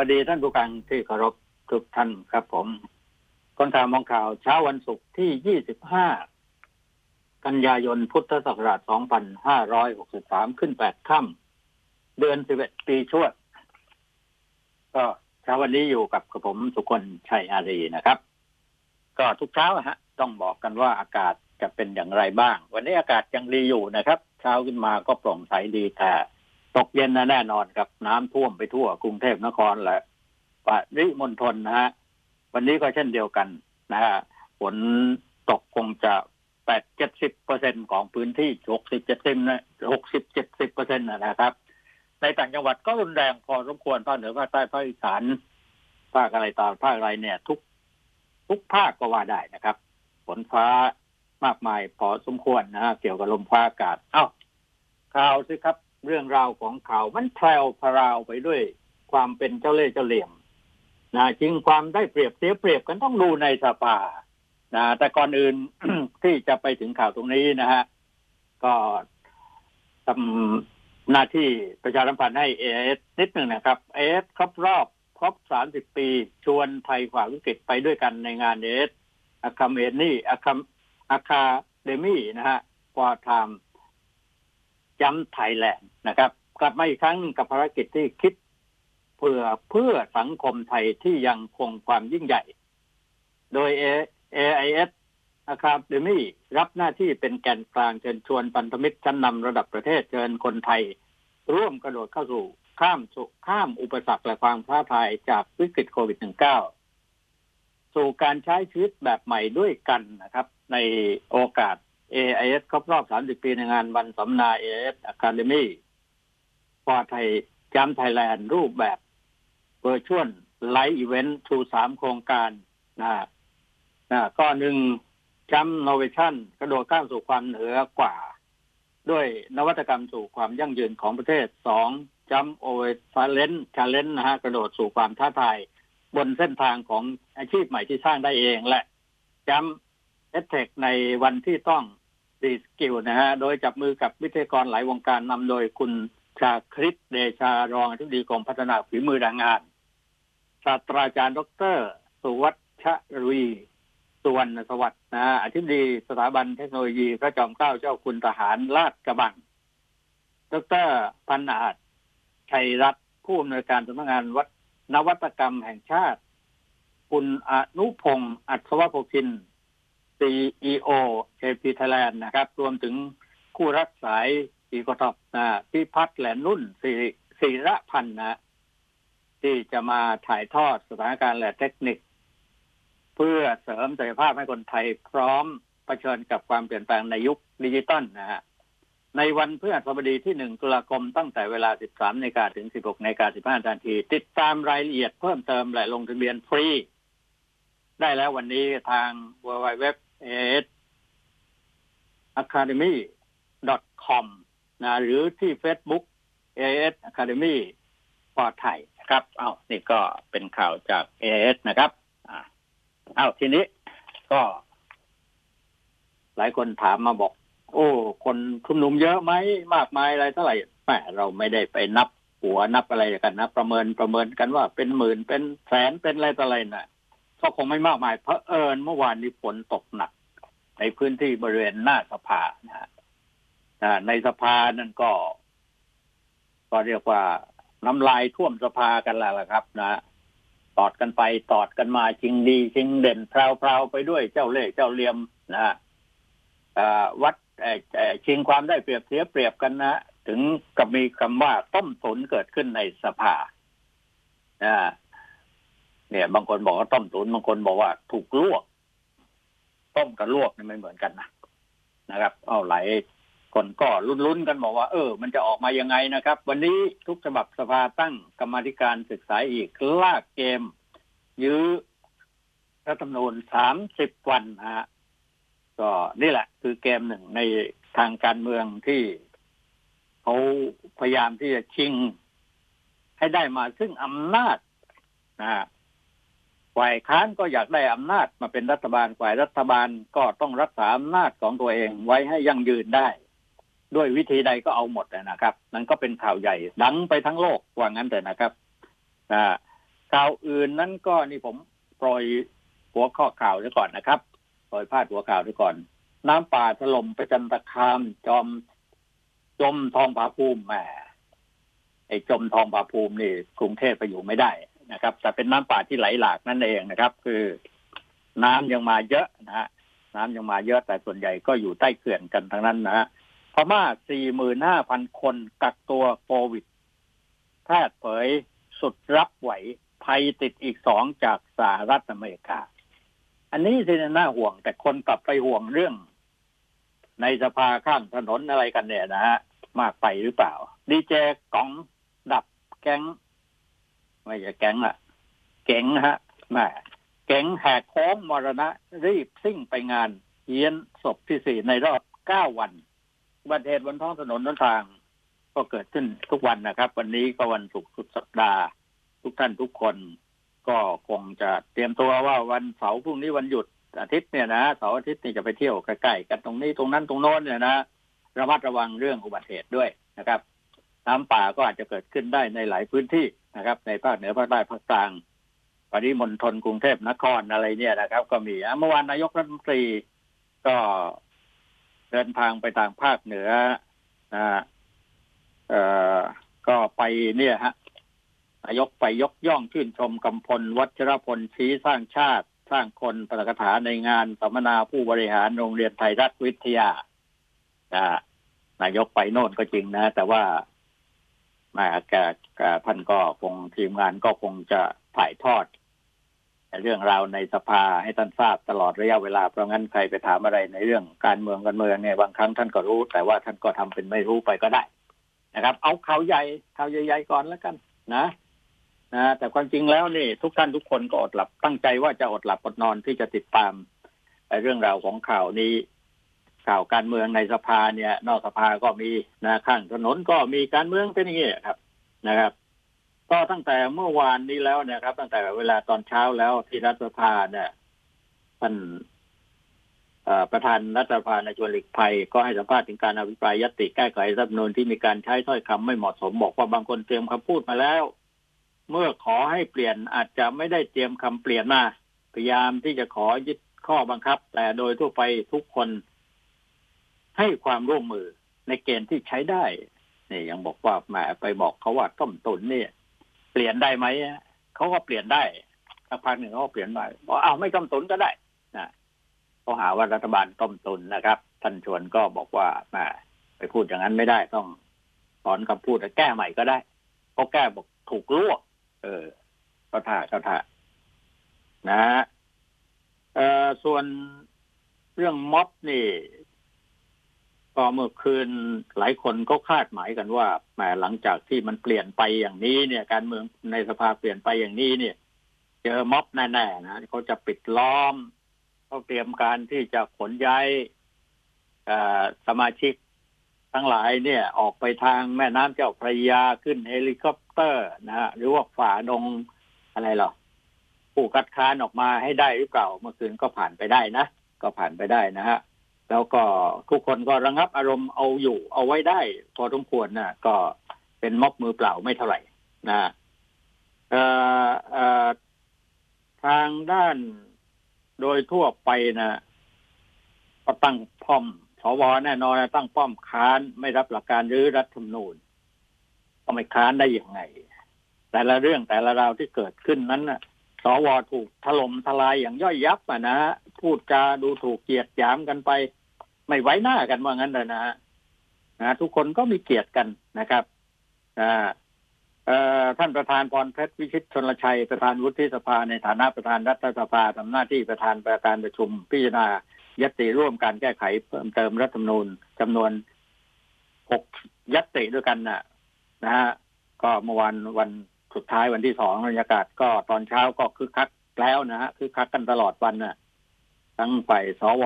วัสดีท่านผู้ฟังที่เคารพทุกท่านครับผมคนข่าวมองข่าวเช้าวันศุกร์ที่ 25 กันยายนพุทธศักราช 2563 ขึ้น 8 ค่ำเดือน 11 ปีชวด ก็เช้าวันนี้อยู่กับกระผมสุคนชัยอารีนะครับ ก็ทุกเช้าฮะ ต้องบอกกันว่าอากาศจะเป็นอย่างไรบ้าง วันนี้อากาศยังดีอยู่นะครับ เช้าขึ้นมาก็โปร่งใสดีแต่ ตกเย็นนะแน่นอนครับน้ำท่วมไปทั่วกรุงเทพนครแหละปริมณฑลนะฮะวันนี้ก็เช่นเดียวกันนะฮะฝนตกคงจะแปดเจ็ดสิบเปอร์เซ็นของพื้นที่หกสิบเจ็ดสิบนะหกสิบเจ็ดสิบเปอร์เซ็นต์นะครับ ในต่างจังหวัดก็รุนแรงพอสมควรภาคเหนือภาคใต้ภาคอีสานภาคอะไรต่างภาคอะไรเนี่ย ทุก ทุกภาคก็ว่าได้นะครับฝนฟ้ามากมายพอสมควรนะฮะเกี่ยวกับลมฟ้าอากาศ เอ้าข่าวสิครับ เรื่องราวของข่าวมันแพรวพราวไปด้วย ความเป็นเจ้าเล่ห์เจ้าเหลี่ยมนะจริงความได้เปรียบเสียเปรียบกันต้องดูในสภานะแต่ก่อนอื่นที่จะไปถึงข่าวตรงนี้นะฮะ ก็ทำหน้าที่ประชาสัมพันธ์ให้ AIS นิดหนึ่งนะครับ AIS ครบรอบครบสามสิบปี ชวนไทยฝ่าวิกฤตไปด้วยกันในงานเอเอสอาคาเมนี่อาคาAcademy นะฮะ for Thais Jump Thailand นะครับ กลับมาอีกครั้งกับภารกิจที่คิดเพื่อเพื่อสังคมไทยที่ยังคงความยิ่งใหญ่ โดย AIS Academy รับหน้าที่เป็นแกนกลางเชิญชวนพันธมิตรชั้นนำระดับประเทศเชิญคนไทย ร่วมกระโดดเข้าสู่ข้ามข้ามอุปสรรคและความท้าทายจากวิกฤตโควิด -19 สู่การใช้ชีวิตแบบใหม่ด้วยกันนะครับ ในโอกาส AIS ครบรอบ 30 ปีในงานวันสัมมนา AIS Academy for Thais Jump Thailand รูปแบบ virtual live event ทูสามโครงการนะนะก็หนึ่งจัมโนเวชั่นกระโดดข้ามสู่ความเหนือกว่า ด้วยนวัตกรรมสู่ความยั่งยืนของประเทศสองJump over challenge challenge นะฮะกระโดดสู่ความท้าทาย บนเส้นทางของอาชีพใหม่ที่สร้างได้เองและ Jump EdTech ในวันที่ต้อง reskill นะฮะ โดยจับมือกับวิทยากรหลายวงการนำโดยคุณชาคริสเดชารองอธิบดีกรมพัฒนาฝีมือแรงงาน ศาสตราจารย์ดร สุชัชวีร์สุวรรณสวัสดิ์นะอธิการบดีสถาบันเทคโนโลยีพระจอมเกล้าเจ้าคุณทหารลาดกระบัง ดรพันอาจชัยรัตน์ผู้อำนวยการสำนักงานวัฒนวัตกรรมแห่งชาติ คุณอนุพงศ์อัศวโพคิน CEO AP Thailand นะครับ รวมถึงคู่รักสายอีกทอบนะพิพัฒน์แหลนนุ่นสิศิระพันธ์นะ ที่จะมาถ่ายทอดสถานการณ์และเทคนิค เพื่อเสริมศักยภาพให้คนไทยพร้อมเผชิญกับความเปลี่ยนแปลงในยุคดิจิตอลนะฮะในวันพฤหัสบดีที่หนึ่งตุลาคมตั้งแต่เวลา 13นาฬิกาถึง 16นาฬิกา15นาที ติดตามรายละเอียดเพิ่มเติมและลงทะเบียนฟรี ได้แล้ววันนี้ทาง w w w a academy com นะหรือที่ Facebook AS Academy พอไทยนะครับ เอานี่ก็เป็นข่าวจาก AS นะครับอ่าเอาทีนี้ก็ หลายคนถามมาบอก โอ้ คนชุมนุมเยอะไหมมากมายอะไรเท่าไหร่แหมเราไม่ได้ไปนับหัวนับอะไรกันนะ ประเมินประเมินกันว่าเป็นหมื่นเป็นแสนเป็นอะไรต่ออะไรนะ่ะ ก็คงไม่มากมาย เพราะเอิญเมื่อวานนี้ฝนตกหนัก ในพื้นที่บริเวณหน้าสภานะฮะในสภานั่นก็ ก็เรียกว่าน้ำลายท่วมสภากันแล้วล่ะครับ นะตอดกันไปตอดกันมาจริงดีจริงเด่นพราวๆไปด้วยเจ้าเล่ห์เจ้าเลี่ยมนะวัดชิงความได้เปรียบเสียเปรียบกันนะ ถึงกับมีคำว่าต้มตุนเกิดขึ้นในสภา เนี่ย บางคนบอกว่าต้มตุนบางคนบอกว่าถูกลวก ต้มกับลวกนี่ไม่เหมือนกันนะนะครับ เอาไหลคนก็ลุ้นๆกันบอกว่า เออ มันจะออกมายังไงนะครับ วันนี้ทุกฉบับสภาตั้งกรรมธิการศึกษาอีกลากเกม ยื้อรัฐธรรมนูญสามสิบวันฮะก็นี่แหละ คือเกมหนึ่งในทางการเมืองที่เขาพยายามที่จะชิง ให้ได้มาซึ่งอำนาจนะ ฝ่ายค้านก็อยากได้อำนาจมาเป็นรัฐบาลฝ่ายรัฐบาลก็ต้องรักษาอำนาจของตัวเองไว้ให้ยั่งยืนได้ ด้วยวิธีใดก็เอาหมดนะครับ นั่นก็เป็นข่าวใหญ่ดังไปทั้งโลกว่างั้นแต่นะครับข่าวอื่นนั้นก็นี่ผมปล่อยหัวข้อข่าวไว้ก่อนนะครับปล่อยพาดหัวข่าวไว้ก่อน น้ำป่าถล่มไปจันตคามจอมจมทองผาภูมิแหมไอ้จมทองผาภูมินี่กรุงเทพไปอยู่ไม่ได้ นะครับ แต่เป็นน้ำป่าที่ไหลหลากนั่นเองนะครับ คือ น้ำยังมาเยอะนะฮะน้ำยังมาเยอะแต่ส่วนใหญ่ก็อยู่ใต้เขื่อนกันทั้งนั้นนะฮะพม่า 45,000 คนกักตัวโควิดแพทย์เผยสุดรับไหวภัยติดอีกสองจากสหรัฐอเมริกา อันนี้สิน่าห่วง แต่คนกลับไปห่วงเรื่อง ในสภาข้างถนนอะไรกันเนี่ยนะฮะมากไปหรือเปล่า ดีเจกองดับแก๊ง ไม่ใช่แก๊งอะเก๋งฮะแม่เก๋งแหกโค้งมรณะ รีบซิ่งไปงานเฮียนศพที่สี่ในรอบเก้าวันอุบัติเหตุบนท้องถนนทาง ก็เกิดขึ้นทุกวันนะครับ วันนี้ก็วันศุกร์สุดสัปดาห์ ทุกท่านทุกคน ก็คงจะเตรียมตัวว่าวันเสาร์พรุ่งนี้วันหยุดอาทิตย์เนี่ยนะเสาร์อาทิตย์นี่จะไปเที่ยวใกล้ๆกันตรงนี้ตรงนั้นตรงโน้นเนี่ยนะระมัดระวังเรื่องอุบัติเหตุด้วยนะครับ น้ำป่าก็อาจจะเกิดขึ้นได้ในหลายพื้นที่นะครับ ในภาคเหนือภาคใต้ภาคกลางปริมณฑลกรุงเทพนครอะไรเนี่ยนะครับ ก็มีเมื่อวานนายกรัฐมนตรีก็เดินทางไปทางภาคเหนือนะเอ่อก็ไปเนี่ยฮะนายกไปยกย่องชื่นชมกำพล วัชรพลชี้สร้างชาติ สร้างคนปรกถาในงานสัมมนาผู้บริหารโรงเรียนไทยรัฐวิทยานายกไปโน่นก็จริงนะ แต่ว่า มาแกท่านก็คงทีมงานก็คงจะถ่ายทอดเรื่องราวในสภาให้ท่านทราบตลอดระยะเวลาเพราะงั้นใครไปถามอะไรในเรื่องการเมืองกันเมืองเนี่ยบางครั้งท่านก็รู้ แต่ว่าท่านก็ทำเป็นไม่รู้ไปก็ได้นะครับ เอาข่าวใหญ่ข่าวใหญ่ๆก่อนแล้วกัน นะนะแต่ความจริงแล้วนี่ ทุกท่านทุกคนก็อดหลับตั้งใจว่าจะอดหลับอดนอนที่จะติดตามเรื่องราวของข่าวนี้ ข่าวการเมืองในสภาเนี่ย นอกสภาก็มีนะข้างถนนก็มีการเมืองเป็นอย่างนี้ครับนะครับ ก็ตั้งแต่เมื่อวานนี้แล้วนะครับ ตั้งแต่เวลาตอนเช้าแล้วที่รัฐสภาเนี่ยท่านประธานรัฐสภาในชวนหลีกภัย ก็ให้สัมภาษณ์ถึงการอภิปรายยติแก้ไขรัฐธรรมนูญที่มีการใช้ถ้อยคำไม่เหมาะสมบอกว่าบางคนเตรียมคำพูดมาแล้ว เมื่อขอให้เปลี่ยนอาจจะไม่ได้เตรียมคำเปลี่ยนมาพยายามที่จะขอยึดข้อบังคับ แต่โดยทั่วไปทุกคน ให้ความร่วมมือในเกณฑ์ที่ใช้ได้นี่ยังบอกว่าแหมไปบอกเขาว่าต้มตุนเนี่ย เปลี่ยนได้ไหมเขาก็เปลี่ยนได้สักพักหนึ่งเขาเปลี่ยนได้บอกอ้าวไม่ต้มตุนก็ได้นะเขาหาว่ารัฐบาลต้มตุนนะครับ ท่านชวนก็บอกว่าแหมไปพูดอย่างนั้นไม่ได้ต้องถอนคำพูดแก้ใหม่ก็ได้เขาแก้บอกถูกลวก เออก็ท่าก็ท่านะเออส่วนเรื่องม็อบนี่ ก็เมื่อคืนหลายคนก็คาดหมายกันว่าแหมหลังจากที่มันเปลี่ยนไปอย่างนี้เนี่ย การเมืองในสภาเปลี่ยนไปอย่างนี้เนี่ย เจอม็อบแน่ๆนะเขาจะปิดล้อมเขาเตรียมการที่จะขนย้ายสมาชิกทั้งหลายเนี่ย ออกไปทางแม่น้ำเจ้าพระยาขึ้นเฮลิคอปเตอร์นะฮะหรือว่าฝ่าดงอะไรหรอผู้คัดค้านออกมาให้ได้หรือเปล่าเมื่อคืนก็ผ่านไปได้นะก็ผ่านไปได้นะฮะ แล้วก็ทุกคนก็ระงับอารมณ์เอาอยู่เอาไว้ได้ พอสมควรนะก็เป็นม็อบมือเปล่าไม่เท่าไหร่นะทางด้านโดยทั่วไปนะก็ตั้งป้อมสวแน่นอนตั้งป้อมค้านไม่รับหลักการหรือรัฐธรรมนูญก็ไม่ค้านได้อย่างไง แต่ละเรื่องแต่ละราวที่เกิดขึ้นนั้นนะสวถูกถล่มทลายอย่างย่อยยับอะนะพูดจาดูถูกเกียดหยามกันไป ไม่ไว้หน้ากันว่างั้นเลยนะฮะนะทุกคนก็มีเกียรติกันนะครับท่านประธานพรเพชรวิชิตชนลชัยประธานวุฒิสภาในฐานะประธานรัฐสภาทำหน้าที่ประธานประการประชุม พิจารณายติร่วมการแก้ไขเพิ่มเติมรัฐธรรมนูญจำนวนหกยติด้วยกันนะนะฮะก็เมื่อวันวันสุดท้ายวันที่สองบรรยากาศก็ตอนเช้าก็คึกคักแล้วนะฮะคึกคักกันตลอดวันนะ่ะ ทั้งฝ่ายสว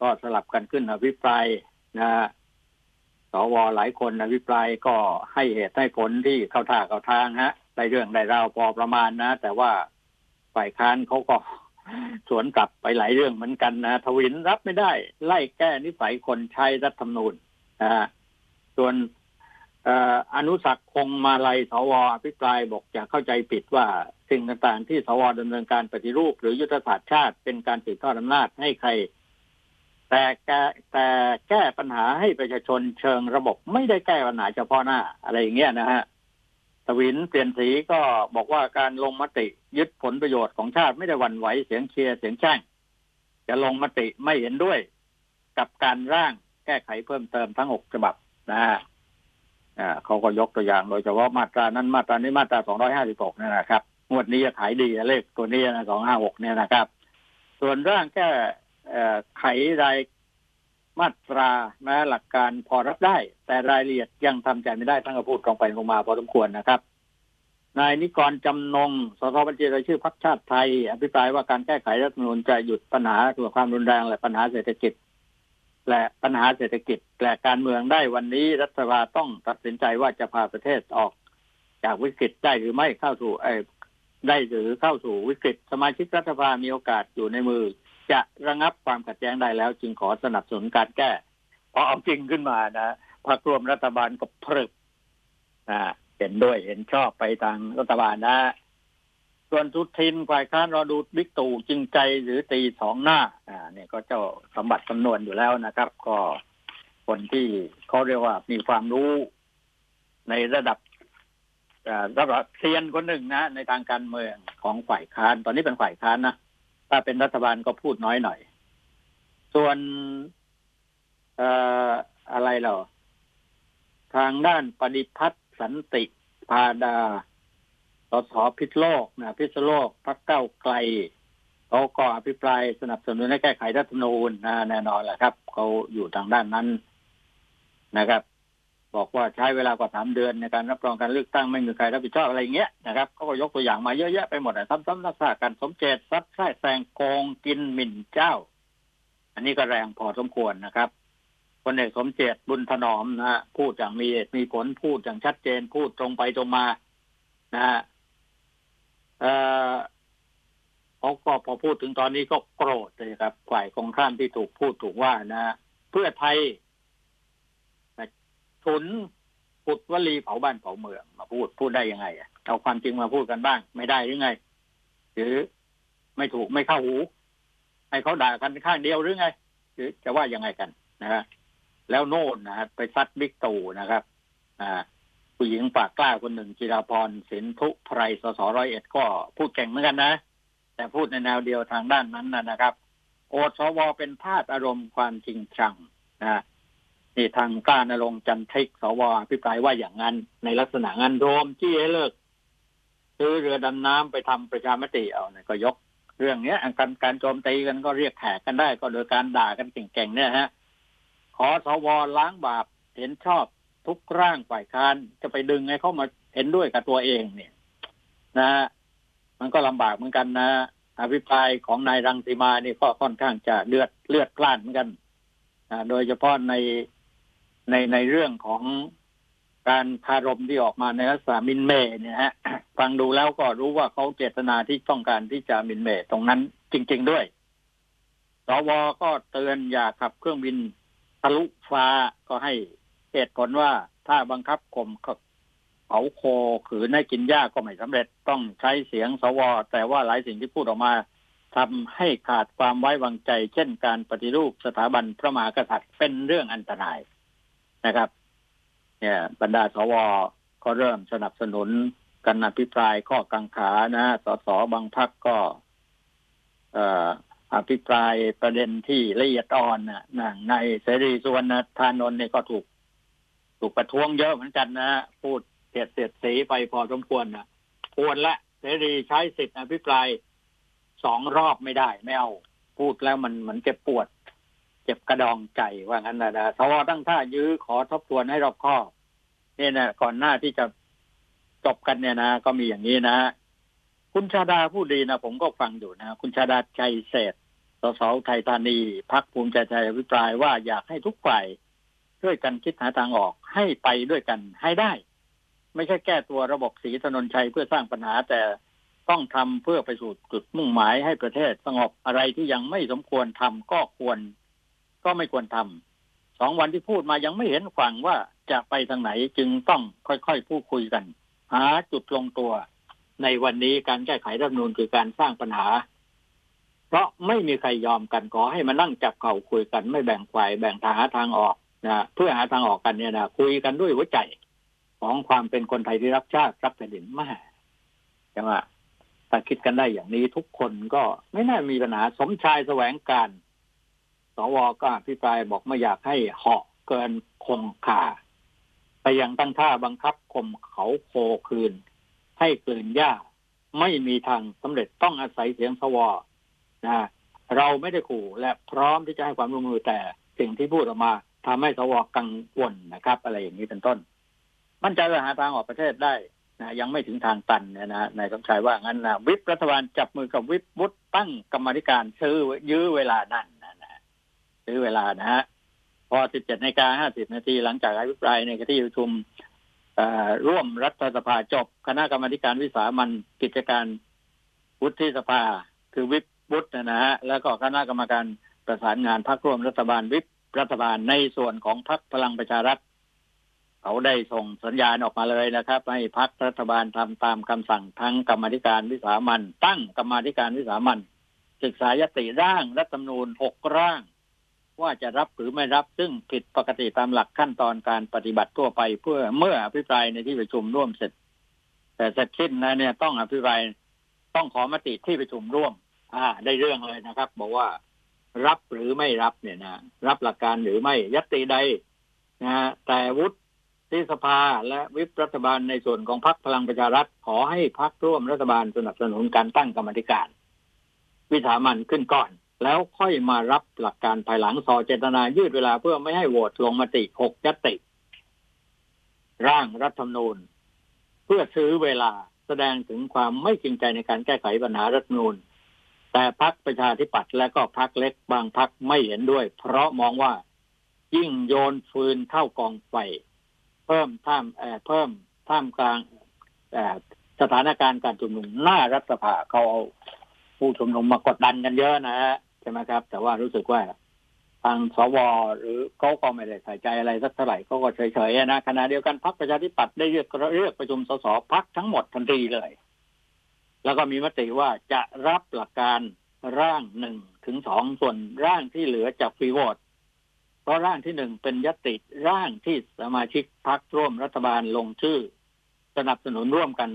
ก็สลับกันขึ้นอภิปรายนะสวหลายคนอภิปรายก็ให้เหตุให้ผลที่เข้าท่าเข้าทางฮะได้เรื่องได้ราวพอประมาณนะ แต่ว่าฝ่ายค้านเขาก็สวนกลับไปหลายเรื่องเหมือนกันนะทวินรับไม่ได้ ไล่แก้นิสัยคนใช้รัฐธรรมนูญนะส่วนอนุสักคงมาลัยสวอภิปรายบอกอย่าเข้าใจผิดว่าสิ่งต่างๆ ที่สวดำเนินการปฏิรูป หรือยุทธศาสตร์ชาติเป็นการสืบทอดอำนาจให้ใคร แต่แกแต่แก้ปัญหาให้ประชาชนเชิงระบบไม่ได้แก้ปัญหาเฉพาะหน้าอะไรอย่างเงี้ยนะฮะสวินเปลี่ยนสีก็บอกว่าการลงมติยึดผลประโยชน์ของชาติไม่ได้วันไหวเสียงเชียร์เสียงแช่งจะลงมติไม่เห็นด้วยกับการร่างแก้ไขเพิ่มเติมทั้งหกฉบับนะฮะเขาก็ยกตัวอย่างโดยเฉพาะมาตรานั้นมาตรานี้มาตราสองร้อยห้าสิบหกนี่นะครับงวดนี้จะขายดีเลขตัวนี้นะสองห้าหกเนี่ยนะครับ ส่วนร่างแก้ ไขรายมาตราแม้หลักการพอรับได้ แต่รายละเอียดยังทำใจไม่ได้ทั้งกระพูดตรงไปตรงมาพอสมควรนะครับ นายนิกรจำนงสสบัญชีรายชื่อพรรคชาติไทย อภิปรายว่าการแก้ไขรัฐธรรมนูญจะหยุดปัญหาตัวความรุนแรงและปัญหาเศรษฐกิจ และปัญหาเศรษฐกิจและการเมืองได้วันนี้รัฐบาลต้องตัดสินใจว่าจะพาประเทศออก จากวิกฤตได้หรือไม่เข้าสู่ได้หรือเข้าสู่วิกฤต สมาชิกรัฐบาลมีโอกาสอยู่ในมือ จะระงับความขัดแย้งได้แล้ว จึงขอสนับสนุนการแก้พอเอาจริงขึ้นมานะพรรครวมรัฐบาลก็พรึกนะเห็นด้วยเห็นชอบไปทางรัฐบาลนะส่วนทุทินฝ่ายค้านรอดูบิ๊กตู่จริงใจหรือตีสองหน้า อ่า เนี่ยก็เจ้าสมบัติจำนวนอยู่แล้วนะครับ ก็คนที่เขาเรียกว่ามีความรู้ในระดับระดับเซียนคนหนึ่งนะ ในทางการเมืองของฝ่ายค้าน ตอนนี้เป็นฝ่ายค้านนะ ถ้าเป็นรัฐบาลก็พูดน้อยหน่อย ส่วนออะไรเราทางด้านปฏิพัฒน์สันติพาดาสสพิษโลกนะพิษโลกพักเก้าไกลเขาก็อภิปรายสนับสนุนให้แก้ไขรัฐธรรมนูญนะแน่นอนแหละครับเขาอยู่ทางด้านนั้นนะครับ บอกว่าใช้เวลากว่าสามเดือนในการรับรองการเลือกตั้งไม่มีใครรับผิดชอบอะไรเงี้ยนะครับเขาก็ยกตัวอย่างมาเยอะแยะไปหมดนะซ้ำๆนักษาการสมเจตซัดไส้แซงโกงกินหมิ่นเจ้า อันนี้ก็แรงพอสมควรนะครับคนเอกสมเจตบุญถนอมนะพูดอย่างมีเหตุมีผลพูดอย่างชัดเจน พูดตรงไปตรงมานะฮะเออเขาก็พอพูดถึงตอนนี้ก็โกรธเลยครับ ฝ่ายของข้ามที่ถูกพูดถูกว่านะเพื่อไทย ทุนปุดวลีเผาบ้านเผาเมืองมาพูดพูดได้ยังไงเอาความจริงมาพูดกันบ้าง ไม่ได้หรือไง หรือไม่ถูกไม่เข้าหู ให้เขาด่ากันข้างเดียวหรือไง หรือจะว่ายังไงกันนะฮะแล้วโน่นนะไปซัดบิ๊กตู่นะครับ อ่า ผู้หญิงปากกล้าคนหนึ่งจิราพรสินทุไพรสสร้อยเอ็ดก็พูดเก่งเหมือนกันนะ แต่พูดในแนวเดียวทางด้านนั้นนะครับ โอสวเป็นธาตุอารมณ์ความจริงชังนะ นี่ทางกล้านรงจันทิกสวพิปรายว่าอย่างนั้น ในลักษณะงานโรมที่ให้เลิกซื้อเรือดำน้ำไปทำประชามติเอาเนี่ยก็ยกเรื่องเนี้ยการการโจมตีกันก็เรียกแขกกันได้ก็โดยการด่ากันเก่งๆเนี่ยฮะ ขอสวล้างบาปเห็นชอบทุกร่างฝ่ายค้านจะไปดึงให้เข้ามาเห็นด้วยกับตัวเองเนี่ย นะมันก็ลำบากเหมือนกันนะอภิปรายของนายรังสีมานี่ก็ค่อนข้างจะเลือดเลือดกล้านเหมือนกันนะโดยเฉพาะใน ในในเรื่องของการคารมที่ออกมาในลักษณะมินเมเนี่ยฮะฟังดูแล้วก็รู้ว่าเขาเจตนาที่ต้องการที่จะมินเมตรงนั้นจริง ๆด้วยสวก็เตือนอย่าขับเครื่องบินทะลุฟ้าก็ให้เหตุผลว่าถ้าบังคับข่มเผาโคขืนให้กินหญ้าก็ไม่สำเร็จต้องใช้เสียงสว แต่ว่าหลายสิ่งที่พูดออกมาทำให้ขาดความไว้วางใจ เช่นการปฏิรูปสถาบันพระมหากษัตริย์เป็นเรื่องอันตราย นะครับ เนี่ย บรรดาสวก็เริ่มสนับสนุนกันอภิปรายข้อกังขานะสสบางพักก็เอ่อภิปรายประเด็นที่ละเอียดอ่อนนะในเสรีสุวรรณธานนท์เนี่ยก็ถูก ถูกประท้วงเยอะเหมือนกันนะพูดเสียดเสียดสีไปพอสมควรนะควรละเสรีใช้สิทธิอภิปรายสองรอบไม่ได้ ไม่เอา พูดแล้วมันเหมือนเจ็บปวด เจ็บกระดองใจว่างั้นนะนะสวตั้งท่ายื้อขอทบทวนให้รอบคอบเนี่ยนะก่อนหน้าที่จะจบกันเนี่ยนะ ก็มีอย่างนี้นะ คุณชาดาพูดดีนะผมก็ฟังอยู่นะ คุณชาดาชัยเศษสสไทยธานีพักภูมิใจไทยอภิปรายว่าอยากให้ทุกฝ่ายช่วยกันคิดหาทางออกให้ไปด้วยกันให้ได้ ไม่ใช่แก้ตัวระบบสีถนนชัยเพื่อสร้างปัญหาแต่ต้องทำเพื่อไปสู่จุดมุ่งหมายให้ประเทศสงบอะไรที่ยังไม่สมควรทำก็ควร ก็ไม่ควรทำสองวันที่พูดมายังไม่เห็นฝั่งว่าจะไปทางไหนจึงต้องค่อยๆพูดคุยกัน หาจุดลงตัว ในวันนี้การแก้ไขรัฐนูนคือการสร้างปัญหา เพราะไม่มีใครยอมกันขอให้มานั่งจับเข่าคุยกันไม่แบ่งฝ่ายแบ่งทางหาทางออกนะเพื่อหาทางออกกันเนี่ยนะคุยกันด้วยหัวใจของความเป็นคนไทยที่รักชาติรักแผ่นดินมากใช่ไหมถ้าคิดกันได้อย่างนี้ทุกคนก็ไม่น่ามีปัญหาสมชายแสวงการ สวก็อภิปรายบอกไม่อยากให้เหาะเกินคงคาแต่ยังตั้งท่าบังคับข่มเขาโคคืน ให้กลืนหญ้าไม่มีทางสำเร็จต้องอาศัยเสียงสวนะเราไม่ได้ขู่และพร้อมที่จะให้ความร่วมมือแต่สิ่งที่พูดออกมาทำให้สวกังวลนะครับ อะไรอย่างนี้เป็นต้น มั่นใจว่าหาทางออกประเทศได้นะยังไม่ถึงทางตันเนี่ยนะนายสมชายว่างั้นนะวิปรัฐบาลจับมือกับวิปวุฒิตั้งกรรมธิการ ซื้อยื้อเวลานั่น ซื้อเวลานะฮะ พอ 17นาฬิกา50 นาทีหลังจากอภิปรายในที่ประชุมร่วมรัฐสภาจบ คณะกรรมการวิสามันกิจการวุฒิสภา คือวิปวุฒินะฮะ แล้วก็คณะกรรมการประสานงานพรรคร่วมรัฐบาลวิปรัฐบาลในส่วนของพรรคพลังประชารัฐเขาได้ส่งสัญญาณออกมาเลยนะครับ ให้พักรัฐบาลทำตามคำสั่งทั้งกรรมธิการวิสามันตั้งกรรมธิการวิสามันศึกษายติร่างรัฐธรรมนูญหกร่าง ว่าจะรับหรือไม่รับซึ่งผิดปกติตามหลักขั้นตอนการปฏิบัติทั่วไป เพื่อเมื่ออภิปรายในที่ประชุมร่วมเสร็จ แต่เสร็จสิ้นนะเนี่ยต้องอภิปรายต้องขอมติที่ประชุมร่วม อ่า ได้เรื่องเลยนะครับ บอกว่ารับหรือไม่รับเนี่ยนะรับหลักการหรือไม่ยัตติใดนะแต่วุฒิที่สภาและวิปรัฐบาลในส่วนของพรรคพลังประชารัฐขอให้พรรคร่วมรัฐบาลสนับสนุนการตั้งกรรมธิการ วิสามันขึ้นก่อน แล้วค่อยมารับหลักการภายหลังสอเจตนายืดเวลาเพื่อไม่ให้โหวตลงมติหกยติ ร่างรัฐธรรมนูญ เพื่อซื้อเวลาแสดงถึงความไม่จริงใจในการแก้ไขปัญหารัฐนูญ แต่พรรคประชาธิปัตย์และก็พรรคเล็กบางพรรคไม่เห็นด้วย เพราะมองว่ายิ่งโยนฟืนเข้ากองไฟ เพิ่มท่ามเพิ่มท่ามกลางสถานการณ์การชุมนุมหน้ารัฐสภาเขาเอาผู้ชุมนุมมากดดันกันเยอะนะฮะ ช่ไหมครับ แต่ว่ารู้สึกว่าทางสวหรือเขาก็ไม่ได้ใส่ใจอะไรสักเท่าไหร่เขาก็เฉยๆนะขณะเดียวกันพรรคประชาธิปัตย์ได้เรียกเรียกประชุมสสพักทั้งหมดทันทีเลย แล้วก็มีมติว่าจะรับหลักการร่างหนึ่งถึงสองส่วนร่างที่เหลือจากฟรีโหวตเพราะร่างที่หนึ่งเป็นยติร่างที่สมาชิกพรรคร่วมรัฐบาลลงชื่อ สนับสนุนร่วมกัน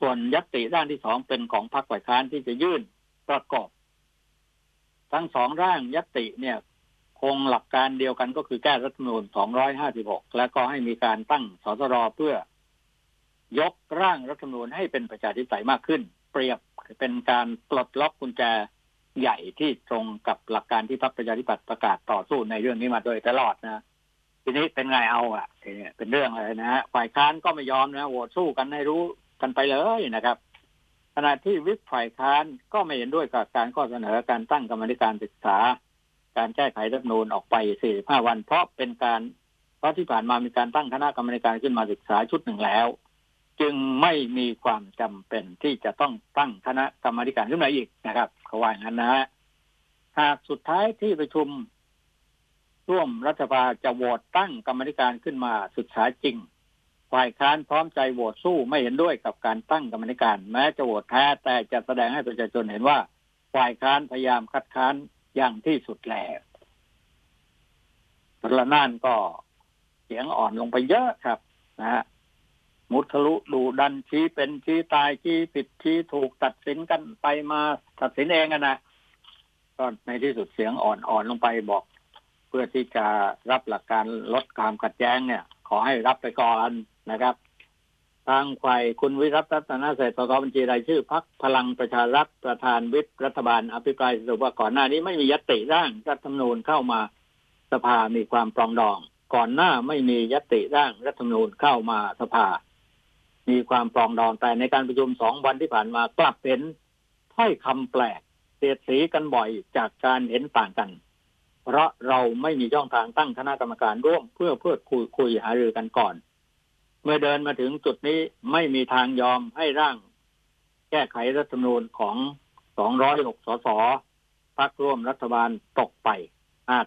ส่วนยติร่างที่สองเป็นของพรรคฝ่ายค้านที่จะยื่นประกอบ ทั้งสองร่างยติเนี่ยคงหลักการเดียวกันก็คือแก้รัฐธรรมนูญ256 และก็ให้มีการตั้งสสรเพื่อยกร่างรัฐธรรมนูญให้เป็นประชาธิปไตยมากขึ้น เปรียบเป็นการปลดล็อกกุญแจใหญ่ที่ตรงกับหลักการที่พรรคประชาธิปัตย์ประกาศต่อสู้ในเรื่องนี้มาโดยตลอดนะ ทีนี้เป็นไงเอาอะเป็นเรื่องอะไรนะฮะฝ่ายค้านก็ไม่ยอมนะโหวตสู้กันให้รู้กันไปเลยนะครับ ขณะที่วิปฝ่ายค้านก็ไม่เห็นด้วยกับการข้อเสนอการตั้งกรรมธิการศึกษา การแก้ไขรัฐนูนออกไป 45 วัน เพราะเป็นการเพราะที่ผ่านมามีการตั้งคณะกรรมการขึ้นมาศึกษาชุดหนึ่งแล้ว จึงไม่มีความจำเป็นที่จะต้องตั้งคณะกรรมการขึ้นมาอีกนะครับเขาว่าอย่างนั้นนะฮะหากสุดท้ายที่ประชุมร่วมรัฐบาลจะโหวตตั้งกรรมการขึ้นมาศึกษาจริง ฝ่ายค้านพร้อมใจโหวตสู้ไม่เห็นด้วยกับการตั้งกรรมการ แม้จะโหวตแพ้แต่จะแสดงให้ประชาชนเห็นว่า ฝ่ายค้านพยายามคัดค้านอย่างที่สุดแล้วพลนานก็เสียงอ่อนลงไปเยอะครับนะฮะมุทะลุดูดันชี้เป็นชี้ตายชี้ผิดชี้ถูกตัดสินกันไปมาตัดสินเองกันนะก็ในที่สุดเสียงอ่อนๆลงไปบอก เพื่อที่จะรับหลักการลดความขัดแย้งเนี่ย ขอให้รับไปก่อน นะครับ ทางฝ่ายคุณวิรัตรัตนเศรษฐบัญชีรายชื่อพักพลังประชารัฐประธานวิปรัฐบาลอภิปรายสรุปว่าก่อนหน้านี้ไม่มียติร่างรัฐธรรมนูญเข้ามาสภามีความปรองดอง ก่อนหน้าไม่มียติร่างรัฐธรรมนูญเข้ามาสภา มีความปรองดองแต่ในการประชุมสองวันที่ผ่านมากลับเป็นถ้อยคำแปลกเสียดสีกันบ่อยจากการเห็นต่างกัน เพราะเราไม่มีช่องทางตั้งคณะกรรมการร่วมเพื่อเพื่อคุยคุยหารือกันก่อน เมื่อเดินมาถึงจุดนี้ไม่มีทางยอมให้ร่าง แก้ไขรัฐธรรมนูญของ 206 สสพักร่วมรัฐบาลตกไป อาจ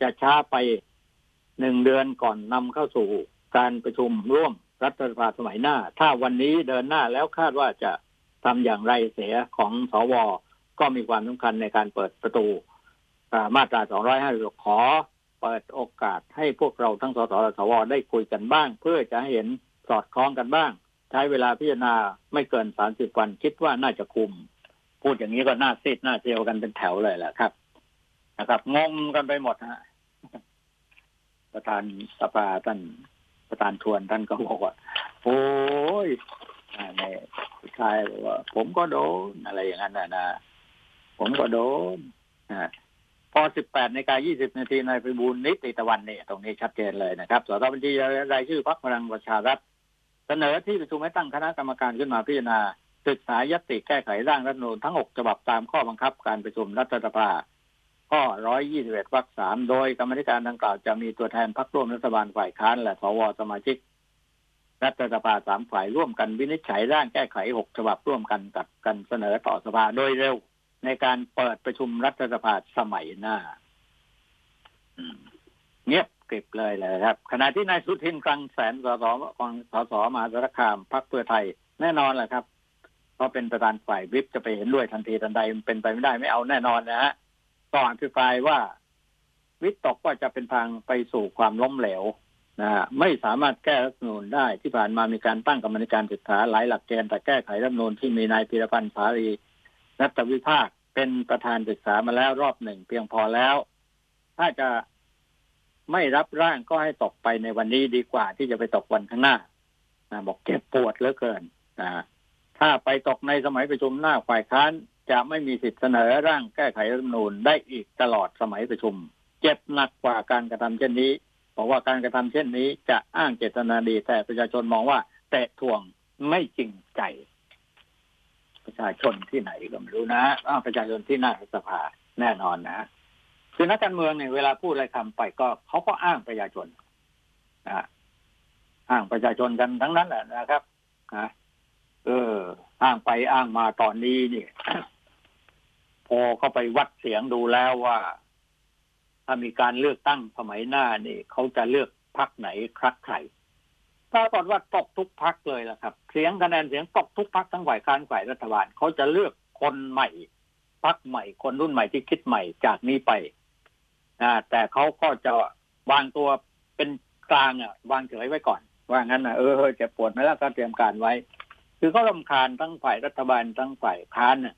จะช้าไปหนึ่งเดือนก่อนนำเข้าสู่การประชุมร่วมรัฐสภาสมัยหน้า ถ้าวันนี้เดินหน้าแล้วคาดว่าจะทำอย่างไรเสียของสวก็มีความสำคัญในการเปิดประตูมาตรา 250ขอ เปิดโอกาสให้พวกเราทั้งสสและสวได้คุยกันบ้าง เพื่อจะเห็นสอดคล้องกันบ้าง ใช้เวลาพิจารณาไม่เกิน30วันคิดว่าน่าจะคุม พูดอย่างนี้ก็น่าซีดน่าเซียวกันเป็นแถวเลยแหละครับ นะครับงงกันไปหมดฮะประธานสภาท่านประธานทวนท่านก็บอกว่า โอ้ยในชายบอกว่า ผมก็โดนอะไรอย่างนั้นนะนะผมก็โดน พอ 18นาฬิกา20 นาทีนายพิบูลนิติตะวันนี่ตรงนี้ชัดเจนเลยนะครับสสบัญชีรายชื่อพรรคพลังประชารัฐเสนอที่ประชุมให้ตั้งคณะกรรมการขึ้นมาพิจารณาศึกษายติแก้ไขร่างรัฐนูลทั้ง 6 ฉบับตามข้อบังคับการประชุมรัฐสภาข้อ 121 วรรคสามโดยกรรมธิการดังกล่าวจะมีตัวแทนพรรคร่วมรัฐบาลฝ่ายค้านและสวสมาชิกรัฐสภาสามฝ่ายร่วมกันวินิจฉัยร่างแก้ไขหกฉบับร่วมกันกับกันเสนอต่อสภาโดยเร็ว ในการเปิดประชุมรัฐสภาสมัยหน้าเงียบกริบเลยเลยครับ ขณะที่นายสุทินคลังแสนสสของสสมหาสารคามพรรคเพื่อไทยแน่นอนแหละครับ เพราะเป็นประธานฝ่ายวิปจะไปเห็นด้วยทันทีทันใดมันเป็นไปไม่ได้ไม่เอาแน่นอนนะฮะก็อภิปรายว่า วิตกว่าจะเป็นทางไปสู่ความล้มเหลวนะไม่สามารถแก้รัฐนูนได้ที่ผ่านมามีการตั้งกรรมการศึกษาหลายหลักเกณฑ์แต่แก้ไขรัฐนูนที่มีนายพิรพันธ์สารี รัฐวิภาคเป็นประธานศึกษามาแล้วรอบหนึ่งเพียงพอแล้ว ถ้าจะไม่รับร่างก็ให้ตกไปในวันนี้ดีกว่าที่จะไปตกวันข้างหน้าบอกเจ็บปวดเหลือเกินนะถ้าไปตกในสมัยประชุมหน้าฝ่ายค้านจะไม่มีสิทธิเสนอร่างแก้ไขรัฐธรรมนูญได้อีกตลอดสมัยประชุม เจ็บหนักกว่าการกระทำเช่นนี้บอกว่าการกระทำเช่นนี้จะอ้างเจตนาดีแต่ประชาชนมองว่า แตะทวงไม่จริงใจ ประชาชนที่ไหนก็ไม่รู้นะอ้าประชาชนที่หน้าสภาแน่นอนนะคือนักการเมืองเนี่ยเวลาพูดอะไรคำไปก็เขาก็อ้างประชาชนนะอ้างประชาชนกันทั้งนั้นแหละนะครับนะเออ อ้างไปอ้างมาตอนนี้นี่พอเขาไปวัดเสียงดูแล้วว่า ถ้ามีการเลือกตั้งสมัยหน้านี่เขาจะเลือกพักไหนครักใคร ปรากฏว่าตกทุกพักเลยล่ะครับ เสียงคะแนนเสียงตกทุกพักทั้งฝ่ายค้านฝ่ายรัฐบาลเขาจะเลือกคนใหม่พักใหม่คนรุ่นใหม่ที่คิดใหม่จากนี้ไปแต่เขาก็จะวางตัวเป็นกลางอะ วางเฉยไว้ก่อน ว่างั้นนะเออจะปวดไหมล้วก็เตรียมการไว้ คือเขาลำคาญทั้งฝ่ายรัฐบาลทั้งฝ่ายค้านน่ะ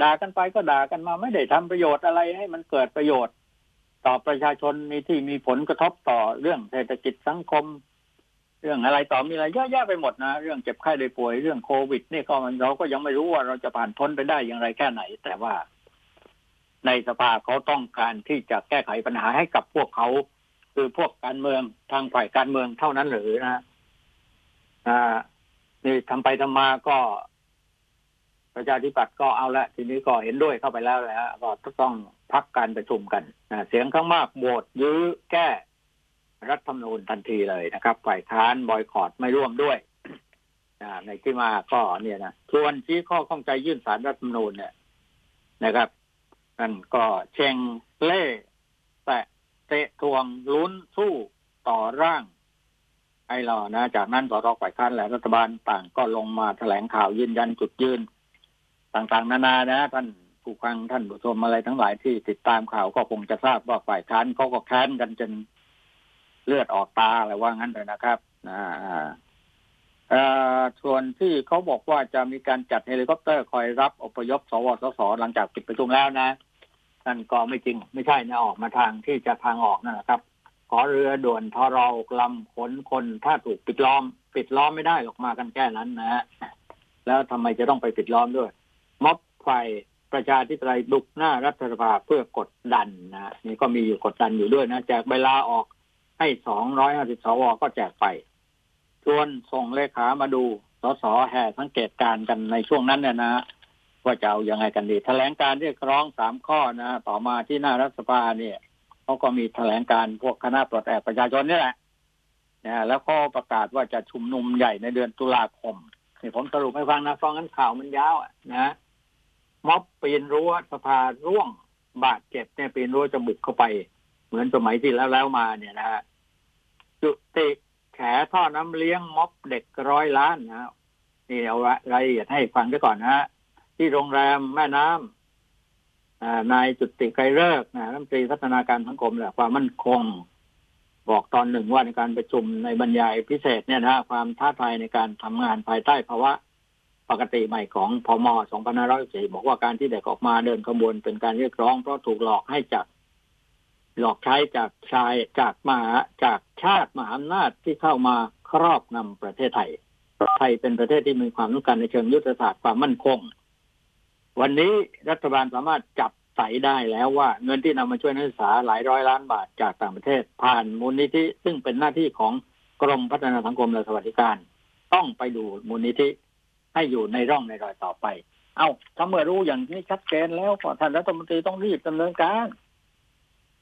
ด่ากันไปก็ด่ากันมาไม่ได้ทำประโยชน์อะไรให้มันเกิดประโยชน์ ต่อประชาชนมีที่มีผลกระทบต่อเรื่องเศรษฐกิจสังคม เรื่องอะไรต่อมีอะไรเยอะแยะไปหมดนะ เรื่องเจ็บไข้ได้ป่วยเรื่องโควิดนี่ก็มันเราก็ยังไม่รู้ว่าเราจะผ่านพ้นไปได้อย่างไรแค่ไหน แต่ว่า ในสภาเขาต้องการที่จะแก้ไขปัญหาให้กับพวกเขา คือพวกการเมืองทางฝ่ายการเมืองเท่านั้นหรือนะอ่านี่ทำไปทำมาก็ ประชาธิปัตย์ก็เอาละทีนี้ก็เห็นด้วยเข้าไปแล้วแหละก็ต้องพักการประชุมกันเสียงข้างมากโหวตยื้อแก้ รัฐธรรมนูญทันทีเลยนะครับฝ่ายค้านบอยคอรดไม่ร่วมด้วยในที่มาก็เนี่ยนะชวนชี้ข้อข้องใจยื่นสารรัฐธรรมนูญเนี่ยนะครับนั่นก็เชงเล่แตะเตะทวงลุ้นสู้ต่อร่าง ไอ้รานะ จากนั้นสสฝ่ายค้านและรัฐบาลต่างก็ลงมาแถลงข่าวยืนยันจุดยืน ต่างๆ นานานะ ท่านผู้ฟังท่านผู้ชมอะไรทั้งหลายที่ติดตามข่าวก็คงจะทราบว่าฝ่ายค้านเขาก็แค้นกันจน เลือดออกตาอะไรว่างั้นเลยนะครับส่วนที่เขาบอกว่าจะมีการจัดเฮลิคอปเตอร์คอยรับอพยพสวสสหลังจากปิดประชุมแล้วนะนั่นก็ไม่จริงไม่ใช่นะออกมาทางที่จะทางออกนะครับ ขอเรือด่วนทรอลำขนคนถ้าถูกปิดล้อม ปิดล้อมไม่ได้หรอกมากันแค่นั้นนะฮะแล้วทำไมจะต้องไปปิดล้อมด้วย ม็อบฝ่ายประชาธิปไตยบุกหน้ารัฐสภาเพื่อกดดันนะนี่ก็มีอยู่กดดันอยู่ด้วยนะแจกเวลาออก ให้สองร้อยห้าสิบสวก็แจกไป ชวนส่งเลขามาดู สสแห่สังเกตการกันในช่วงนั้นเนี่ยนะว่าจะเอาอยัางไงกันดี แถลงการเรียกร้องสามข้อนะต่อมาที่หน้ารัฐสภาเนี่ยเขาก็มีแถลงการพวกคณะปลดแอกประชาชนนี่แหละนะแล้วก็ประกาศว่าจะชุมนุมใหญ่ในเดือนตุลาคมนี่ผมสรุปให้ฟังนะฟังกันข่าวมันยาวนะม็อบปีนรั้วสภาร่วงบาดเจ็บเนี่ยปีนรั้วจะบุกเข้าไป เหมือนสมัยที่แล้วแล้วมาเนี่ยนะฮะจุติแขท่อน้ำเลี้ยงม็อบเด็กร้อยล้านนะนี่เอารายละเอียดให้ฟังด้วยก่อนนะฮะที่โรงแรมแม่น้ำนายจุติไกรเลิกนะรัฐมนตรีพัฒนาการสังคมและความมั่นคง บอกตอนหนึ่งว่าในการประชุมในบรรยายพิเศษเนี่ยนะความท้าทายในการทำงานภายใต้ภาวะปกติใหม่ของพม2514บอกว่าการที่เด็กออกมาเดินขบวนเป็นการเรียกร้องเพราะถูกหลอกให้จัด หลอกใช้จากชายจากมหาจากชาติมหาอำนาจที่เข้ามาครอบงำประเทศไทย ไทยเป็นประเทศที่มีความต้องการในเชิงยุทธศาสตร์ความมั่นคง วันนี้รัฐบาลสามารถจับใส่ได้แล้วว่าเงินที่นำมาช่วยนักศึกษาหลายร้อยล้านบาทจากต่างประเทศ ผ่านมูลนิธิซึ่งเป็นหน้าที่ของกรมพัฒนาสังคมและสวัสดิการ ต้องไปดูมูลนิธิให้อยู่ในร่องในรอยต่อไป เอาถ้าเมื่อรู้อย่างนี้ชัดเจนแล้วท่านรัฐมนตรีต้องรีบดำเนินการ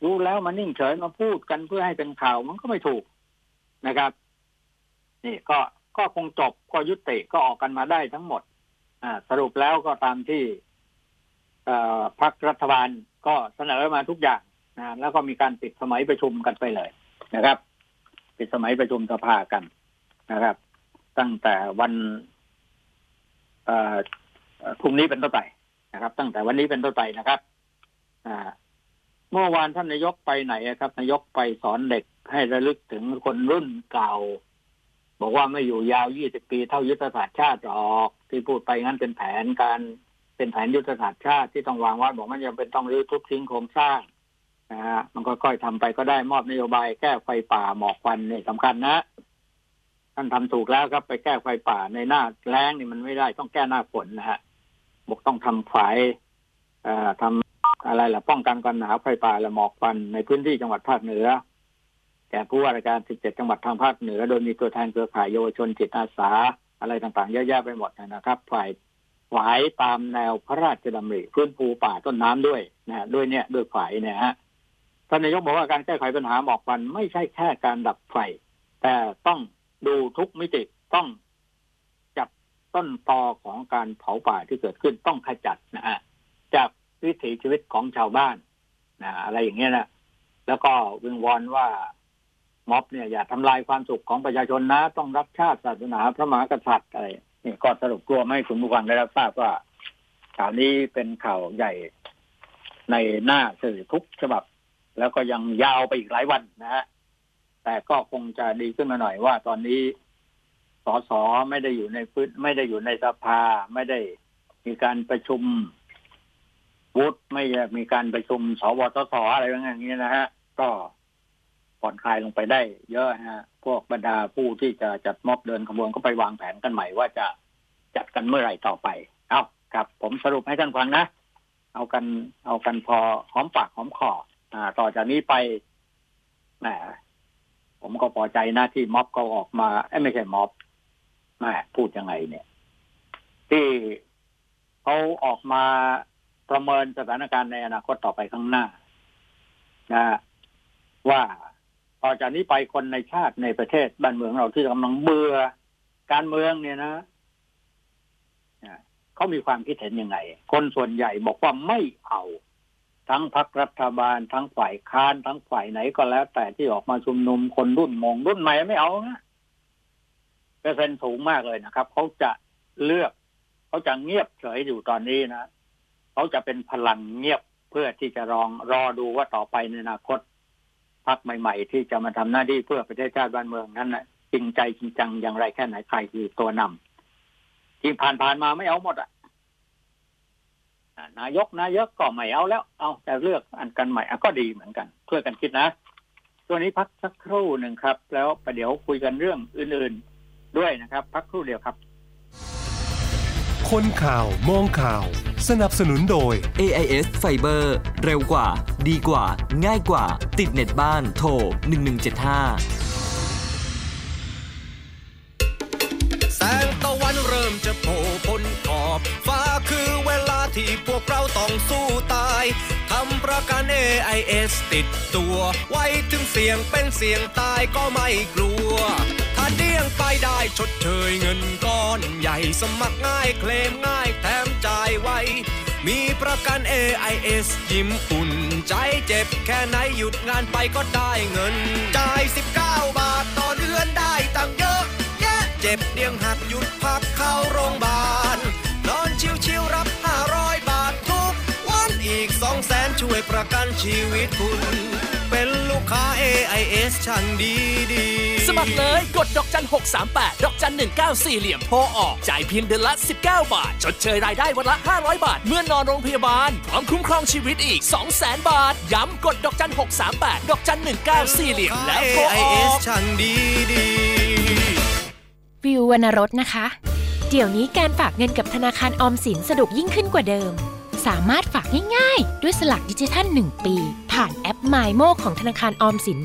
รู้แล้วมานิ่งเฉยมาพูดกันเพื่อให้เป็นข่าวมันก็ไม่ถูกนะครับ นี่ก็ก็คงจบก็ยุติก็ออกกันมาได้ทั้งหมด อ่า สรุปแล้วก็ตามที่พรรครัฐบาลก็เสนอมาทุกอย่างนะแล้วก็มีการปิดสมัยประชุมกันไปเลยนะครับ ปิดสมัยประชุมสภากันนะครับ ตั้งแต่วันพรุ่งนี้เป็นต้นไปนะครับ ตั้งแต่วันนี้เป็นต้นไปนะครับ เมื่อวานท่านนายกไปไหนครับ นายกไปสอนเด็กให้ระลึกถึงคนรุ่นเก่า บอกว่าไม่อยู่ยาวยี่สิบปีเท่ายุทธศาสตร์ชาติหรอก ที่พูดไปงั้นเป็นแผนการเป็นแผนยุทธศาสตร์ชาติที่ต้องวางไว้บอกมันยังเป็นต้องรื้อทุบทิ้งโครงสร้างนะฮะมันก็ค่อยทำไปก็ได้มอบนโยบายแก้ไฟป่าหมอกควันเนี่ยสำคัญนะท่านทำถูกแล้วครับไปแก้ไฟป่าในหน้าแล้งนี่มันไม่ได้ต้องแก้หน้าฝนนะฮะบอกต้องทำฝายอ่าทำ อะไรล่ะป้องกันกันหนาวไฟป่าและหมอกควันในพื้นที่จังหวัดภาคเหนือแก่ผู้ว่าราชการ 17 จังหวัดทางภาคเหนือ โดยมีตัวแทนเครือข่ายเยาวชนจิตอาสา อะไรต่างๆเยอะแยะไปหมดนะครับ ฝ่ายฝายตามแนวพระราชดำริพื้นภูป่าต้นน้ำด้วยนะด้วยเนี่ยด้วยฝายเนี่ยฮะท่านนายกบอกว่าการแก้ไขปัญหาหมอกควันไม่ใช่แค่การดับไฟ แต่ต้องดูทุกมิติต้องจับต้นตอของการเผาป่าที่เกิดขึ้นต้องขจัดนะฮะจาก วิถีชีวิตของชาวบ้านนะอะไรอย่างเงี้ยนะแล้วก็วิงวอนว่าม็อบเนี่ยอย่าทำลายความสุขของประชาชนนะ ต้องรับชาติศาสนาพระมหากษัตริย์อะไรนี่ก็สรุปรวมให้คุณผู้ฟังได้รับทราบว่าข่าวนี้เป็นข่าวใหญ่ในหน้าสื่อทุกฉบับ แล้วก็ยังยาวไปอีกหลายวันนะฮะแต่ก็คงจะดีขึ้นมาหน่อยว่า ตอนนี้สสไม่ได้อยู่ในพื้นไม่ได้อยู่ในสภาไม่ได้มีการประชุม วุฒิไม่มีการประชุมสวทศอะไรอย่างนี้ยนะฮะ ก็ผ่อนคลายลงไปได้ เยอะฮะ พวกบรรดาผู้ที่จะจัดม็อบเดินขบวนก็ไปวางแผนกันใหม่ว่าจะจัดกันเมื่อไหร่ต่อไป เอาครับ ผมสรุปให้ท่านฟังนะ เอากัน เอากันพอหอมปากหอมคออ่า ต่อจากนี้ไปแหมผมก็พอใจนะที่ม็อบเขาออกมาไม่ใช่ม็อบแมพูดยังไงเนี่ย ที่เขาออกมา ประเมินสถานการณ์ในอนาคตต่อไปข้างหน้านะว่าต่อจากนี้ไปคนในชาติในประเทศบ้านเมืองเราที่กำลังเบื่อการเมืองเนี่ยนะเขามีความคิดเห็นยังไง คนส่วนใหญ่บอกว่าไม่เอา ทั้งพรรครัฐบาล ทั้งฝ่ายค้านทั้งฝ่ายไหนก็แล้ว แต่ที่ออกมาชุมนุมคนรุ่นมองรุ่นใหม่ไม่เอานะเปอร์เซ็นต์สูงมากเลยนะครับเขาจะเลือกเขาจะเงียบเฉยอยู่ตอนนี้นะ เขาจะเป็นพลังเงียบเพื่อที่จะรองรอดูว่าต่อไปในอนาคตพรรคใหม่ ๆ ที่จะมาทำหน้าที่เพื่อประเทศชาติบ้านเมืองนั้นนะจริงใจจริงจังอย่างไรแค่ไหนใครคือตัวนำที่ผ่านๆมาไม่เอาหมดอะนายกนายกก็ไม่เอาแล้ว เอาแต่เลือกอันกันใหม่ก็ดีเหมือนกันช่วยกันคิดนะตัวนี้พักสักครู่หนึ่งครับ แล้วประเดี๋ยวคุยกันเรื่องอื่นๆด้วยนะครับ พักครู่เดียวครับ คนข่าวมองข่าว สนับสนุนโดย AIS Fiber เร็วกว่า ดีกว่า ง่ายกว่า ติดเน็ตบ้าน โทร 1175นเริ่มจะโผล่พ้นขอบฟ้าคือเวลาที่พวกเราต้องสู้ตาย ทำประกัน AIS ติดตัว ไว้ถึงเสียงเป็นเสียงตายก็ไม่กลัวถ้า เดี้ยงไปได้ชดเชยเงินก้อนใหญ่สมัครง่ายเคลมง่ายแถมจ่ายไว มีประกัน AIS ยิ้มอุ่นใจเจ็บแค่ไหนหยุดงานไปก็ได้เงิน จ่าย 19 บาทต่อเดือนได้ตังเยอะ แยะเจ็บเดียงหักหยุดพักเข้าโรงพยาบาล ช่วยประกันชีวิตคุณ เป็นลูกค้า AIS ช่างดีดีๆสมัครเลยกดดอกจัน 638 ดอกจัน 194 เหลี่ยมโทรออก จ่ายเพียงเดือนละ 19 บาท ชดเชยรายได้วันละ 500 บาท เมื่อนอนโรงพยาบาล พร้อมคุ้มครองชีวิตอีก 200,000 บาท ย้ำกดดอกจัน 638 ดอกจัน 194 เหลี่ยมแล้วโทรออก AIS ช่างดีดีวิววรรณรสนะคะ เดี๋ยวนี้การฝากเงินกับธนาคารออมสินสะดวกยิ่งขึ้นกว่าเดิม สามารถฝากง่ายๆ ด้วยสลักดิจิทัล 1 ปี ผ่านแอป m ม m o ของธนาคารออมสิน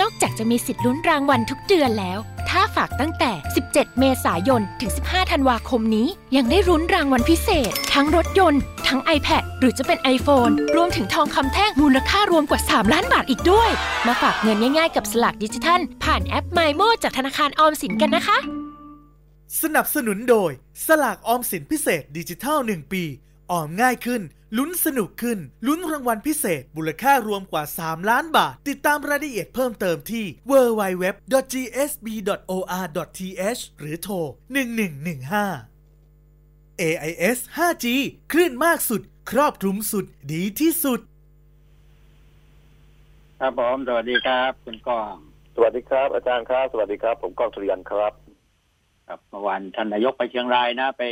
นอกจากจะมีสิทธิ์ลุ้นรางวัลทุกเดือนแล้ว ถ้าฝากตั้งแต่ 17 เมษายน ถึง 15 ธันวาคมนี้ ยังได้รุ้นรางวัลพิเศษ ทั้งรถยนต์ ทั้ง iPad หรือจะเป็น iPhone รวมถึงทองคำแท่งมูลค่ารวมกว่า 3 ล้านบาทอีกด้วย มาฝากเงินง่ายๆ กับสลักดิจิทัล ผ่านแอป m ม m o จากธนาคารออมสินกันนะคะ สนับสนุนโดย สลากออมสินพิเศษดิจิทัล 1 ปี ออมง่ายขึ้น ลุ้นสนุกขึ้น ลุ้นรางวัลพิเศษมูลค่ารวมกว่า 3 ล้านบาท ติดตามรายละเอียดเพิ่มเติมที่ www.gsb.or.th หรือโทร 1115 AIS 5G คลื่นมากสุด ครอบคลุมสุด ดีที่สุด ครับผมสวัสดีครับ คุณก้อง สวัสดีครับ อาจารย์ครับ สวัสดีครับ ผมก้องสุริยันครับ ครับเมื่อวานท่านนายกไปเชียงรายนะไป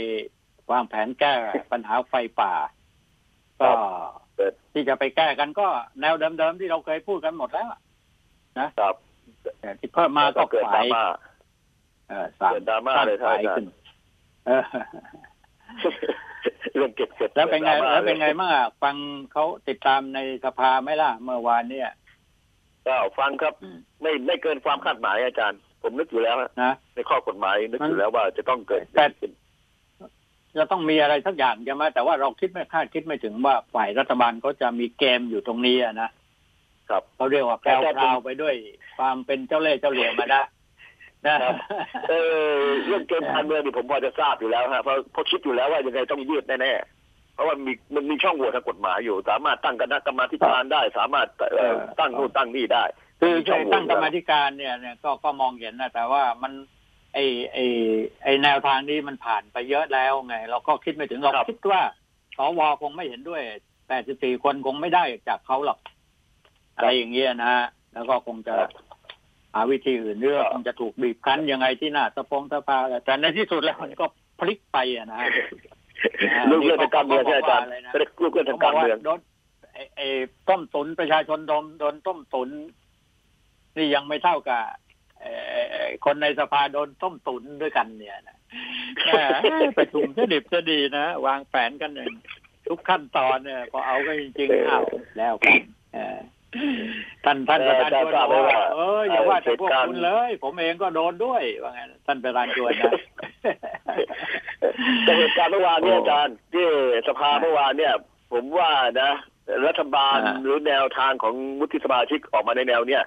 วางแผนแก้ปัญหาไฟป่า ก็เปิดที่จะไปแก้กันก็แนวเดิมๆที่เราเคยพูดกันหมดแล้วอะครับแต่ที่เพิ่มมาก็เกิดฝ่าดรายม่าเออสร้างเกิดดราม่าสร้างเลยท่านฝ่ายอาจารย์ขึ้นเออเรื่องเก็บเก็บแล้วเป็นไงกิดดราม่าแล้วเป็นไงลยบ้างอะฟังเขาติดตามในสภาไหมล่ะ เมื่อวานเนี่ยก็ฟังครับอืมไม่ไม่เกินความคาดหมายอาจารย์ ผมนึกอยู่แล้วฮะนะในข้อกฎหมายนึกมันอยู่แล้วว่าจะต้องเกิดแต่ จะต้องมีอะไรสักอย่างใช่ไหมแต่ว่าเราคิดไม่คาดคิดไม่ถึงว่าฝ่ายรัฐบาลเขาจะมีเกมอยู่ตรงนี้อะนะครับเขาเรียกว่าแปลวแต่พราวไปด้วยความเป็นเจ้าเล่ห์เจ้าเหลี่ยมมาได้นะครับเออเรื่องเกมการเมืองนี่ผมพอจะทราบอยู่แล้วฮะเพราะเพราะคิดอยู่แล้วว่ายังไงต้องยืดแน่ๆเพราะว่ามีมันมีช่องโหว่ทางกฎหมายอยู่ สามารถตั้งคณะกรรมาธิการได้ สามารถเอ่อตั้งนู่นตั้งนี่ได้ คือมีช่องโหว่ตั้งกรรมาธิการเนี่ยเนี่ยก็ก็มองเห็นนะแต่ว่ามัน ไอไอไอแนวทางนี้มันผ่านไปเยอะแล้วไง เราก็คิดไม่ถึงเราคิดว่าสวคงไม่เห็นด้วยแปดสิบสี่คนคงไม่ได้จากเขาหรอกอะไรอย่างเงี้ยนะฮะแล้วก็คงจะหาวิธีอื่นเรื่องคงจะถูกบีบคั้นยังไงที่หน้าสะพงสภาแต่ในที่สุดแล้วมันก็พลิกไปอะนะฮะลูกเรื่องทางการเมืองใช่ไหมอาจารย์เขาบอกว่าอะไรนะลูกเรื่องทางการเมืองโดนไอ้ไอ้ต้มตุนประชาชนโดนโดนต้มตุนนี่ยังไม่เท่ากับเอ่อ คนในสภาโดนต้มตุนด้วยกันเนี่ยนะแหมประชุมสดิบสดีนะ วางแผนกันเนี่ยทุกขั้นตอนเนี่ยพอเอาก็จริงๆอ้าวแล้วกันเออท่านท่านประธานชวนบอกว่าเอออย่าว่าแต่พวกคุณเลย ผมเองก็โดนด้วยว่าไงท่านประธานชวนนะแต่เหตุการณ์เมื่อวานเนี่ยอาจารย์ที่สภาเมื่อวานเนี่ย ผมว่านะ รัฐบาลอ่าหรือแนวทางของวุฒิสมาชิกออกมาในแนวเนี่ยอ่า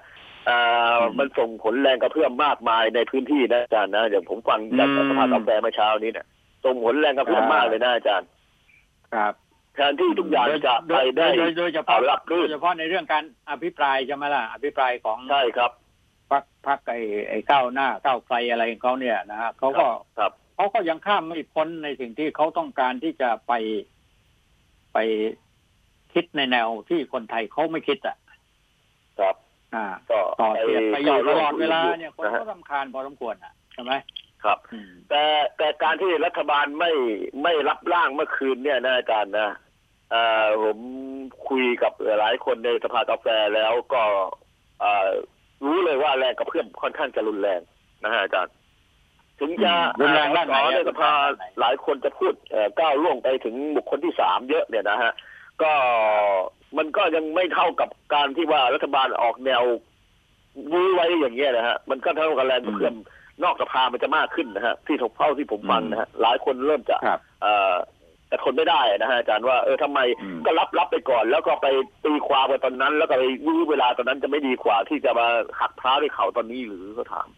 มันส่งผลแรงกระเพื่อมมากมายในพื้นที่นะอาจารย์นะอย่างผมฟังจากอืมสภากาแฟเมื่อเช้านี้เนี่ยส่งผลแรงกระเพื่อมมากเลยนะอาจารย์ ครับแทนที่ทุกอย่างจะโดไปยโดได้ยโดยโดยเฉพาะรับโดรื่ยนเฉพาะในเรื่องการอภิปรายใช่ไหมล่ะอภิปรายของใช่ครับพักพักไอ้ไอ้ก้าวหน้าก้าวไกลอะไรของเขาเนี่ยนะฮะเขาก็ครับเขาก็ยังข้ามไม่พ้นในสิ่งที่เขาต้องการที่จะไปไปคิดในแนวที่คนไทยเขาไม่คิดอะครับอ่าก็ ต่อเสียดประโยชน์ตลอดเวลาไปเนี่ยคนนะฮะก็รำคาญพอสมควรอะใช่ไหมครับอืมแต่แต่การที่รัฐบาลไม่ไม่รับร่างเมื่อคืนเนี่ยนะอาจารย์นะเอ่อผมคุยกับหลายคนในสภากาแฟแล้วก็เอ่อรู้เลยว่าแรงกระเพื่อมค่อนข้างจะรุนแรงนะฮะอาจารย์ถึงจะรุนแรงด้านไหนสออะในสภารุนแรงด้านไหนหลายคนจะพูดเอ่อก้าวล่วงไปถึงบุคคลที่สามเยอะเนี่ยนะฮะก็มันก็ยังไม่เท่ากับการที่ว่ารัฐบาลออกแนว วู้ไว้อย่างเงี้ยนะฮะมันก็เท่ากับแรงกระเพื่อมนอกสภามันจะมากขึ้นนะฮะที่ถกเท่าที่ผมฟังนะฮะหลายคนเริ่มจะครับเอ่อแต่ทนไม่ได้นะฮะอาจารย์ว่าเออทำไมอืมก็รับรับไปก่อน แล้วก็ไปตีความกันตอนนั้น แล้วก็ไปยื้อเวลาตอนนั้นจะไม่ดีกว่า ที่จะมาหักเท้าด้วยเข่าตอนนี้หรือก็ถาม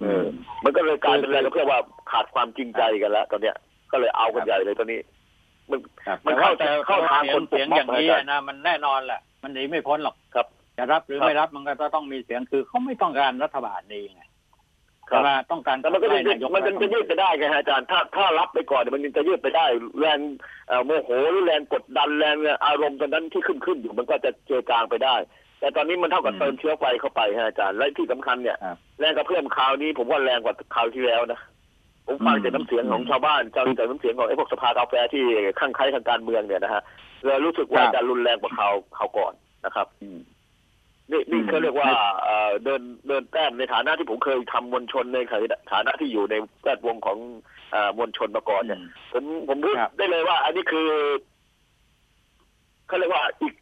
เออมันก็เลยกลายเป็นอะไรก็เพื่อว่าขาดความจริงใจกันแล้วตอนเนี้ยก็เลยเอากันใหญ่เลยตอนนี้ มันครับมันแต่ว่าเข้าแต่เข้าทางเสียคงนปลุกเสียงม็ออบย่างนี้อาจารย์นะมันแน่นอนแหละมันหนีไม่พ้นหรอกครับ จะรับหรือครับไม่รับมันก็ต้องมีเสียงคือเขาไม่ต้องการรัฐบาลดีไงครัแต่บว่าต้องการแต่มันก็จะขับไล่นายกมันจะจะยืดไปได้ไงฮะอาจารย์ถ้าถ้ารับไปก่อนเนี่ยมันจะยืดไปได้ แรงเอ่อโมโหหรือแรงกดดันแรงอารมณ์ตอนนั้นที่ขึ้นขึ้นอยู่มันก็จะเจือจางไปได้ แต่ตอนนี้มันเท่ากับเติมเชื้อไฟเข้าไปฮะอาจารย์และที่สำคัญเนี่ยครับแรงกระเพื่อมคราวนี้ผมว่าแรงกว่าคราวที่แล้วนะผมฟังจากน้ำเสียงของชาวบ้านจากจากน้ำเสียงของไอ้พวกสภากาแฟที่ข้างใครทางการเมืองเนี่ยนะฮะเลยรู้สึกว่าจะรุนแรงกว่าคราวคราวก่อนนะครับอืม นี่นี่อืมเขาเรียกว่าเอ่อเดินเดินแต้มในฐานะที่ผมเคยทำมวลชนในฐานะที่อยู่ในแวดวงของเอ่อมวลชนมาก่อนเนี่ยผมผมพูดครับได้เลยว่า อันนี้คือเขาเรียกว่าอีก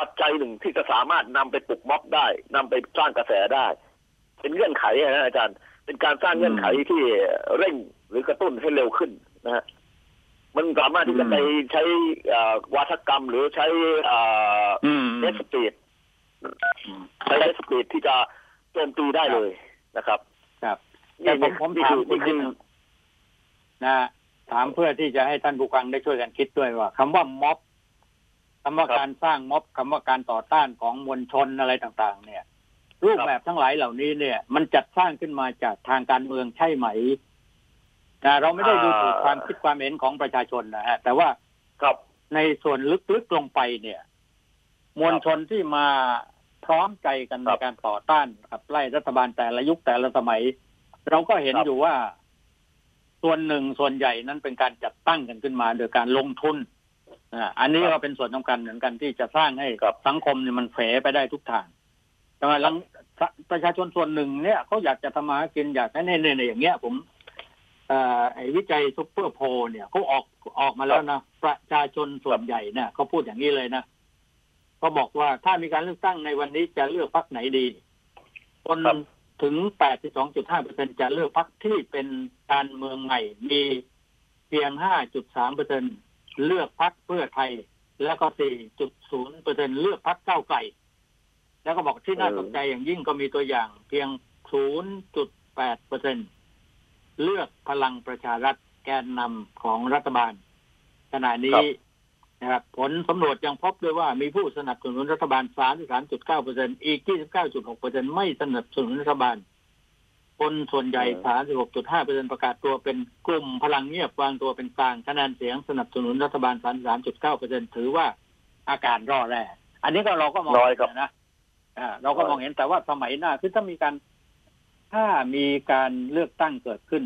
ปัจจัยหนึ่งที่จะสามารถนำไปปลุกม็อบได้นำไปสร้างกระแสได้ เป็นเงื่อนไขนะอาจารย์ เป็นการสร้างเงื่อนไขที่เร่งหรือกระตุ้นให้เร็วขึ้นนะฮะมันสามารถที่จะไปใช้เอ่อวาทกรรมหรือใช้เอ่ออืมเนสปีด ใช้เนสปีดที่จะโจมตีได้เลยนะครับ ครับแต่นี่ผมผมนี่ถามคือคุณนี่นิคืดอนึงนะถามเพื่อที่จะให้ท่านผู้ฟังได้ช่วยกันคิดด้วยว่าคำว่าม็อบคำว่าการสร้างม็อบคำว่าการต่อต้านของมวลชนอะไรต่างๆ เนี่ย รูปแบบทั้งหลายเหล่านี้เนี่ย มันจัดสร้างขึ้นมาจากทางการเมืองใช่ไหมนะเราไม่ได้ดูถูกความคิดความเห็นของประชาชนนะฮะแต่ว่าครับในส่วนลึกๆลงไปเนี่ย มวลชนที่มาพร้อมใจกันในการต่อต้านขับไล่รัฐบาลแต่ละยุคแต่ละสมัย เราก็เห็นครับอยู่ว่า ส่วนหนึ่งส่วนใหญ่นั้นเป็นการจัดตั้งกันขึ้นมาโดยการลงทุนอ่าอันนี้ก็เป็นส่วนสำคัญเหมือนกันที่จะสร้างให้สังคมเนี่ยมันเฟไปได้ทุกทางแต่ว่าหลังประชาชนส่วนหนึ่งเนี่ยเขาอยากจะทำมาหากินอยากให้เนี่ยเนี่ยอย่างเงี้ยผมเอ่อไอ้วิจัยซุปเปอร์โพลเนี่ยเขาออกออกมาแล้วนะประชาชนส่วนใหญ่เนี่ยเขาพูดอย่างนี้เลยนะ เขาบอกว่าถ้ามีการเลือกตั้งในวันนี้จะเลือกพรรคไหนดี คนครับถึง 82.5เปอร์เซ็นจะเลือกพรรคที่เป็นการเมืองใหม่ มีเพียง 5.3เปอร์เซ็นเลือกพรรคเพื่อไทย แล้วก็ 4.0เปอร์เซ็นเลือกพรรคก้าวไกลแล้วก็บอกที่น่าสนใจอย่างยิ่งก็มีตัวอย่างเพียง 0.8เปอร์เซ็นเลือกพลังประชารัฐแกนนำของรัฐบาลขณะนี้ นะครับผลสำรวจยังพบด้วยว่ามีผู้สนับสนุนรัฐบาล33.9เปอร์เซ็นอีก 29.6เปอร์เซ็นไม่สนับสนุนรัฐบาล คนส่วนใหญ่ 36.5เปอร์เซ็นประกาศตัวเป็นกลุ่มพลังเงียบวางตัวเป็นกลางคะแนนเสียงสนับสนุนรัฐบาล 33.9เปอร์เซ็นถือว่าอาการร่อแร่อันนี้ก็เราก็มองน้อยครับเห็นนะอ่าเราก็มองเห็นแต่ว่าสมัยหน้าคือถ้ามีการถ้ามีการเลือกตั้งเกิดขึ้น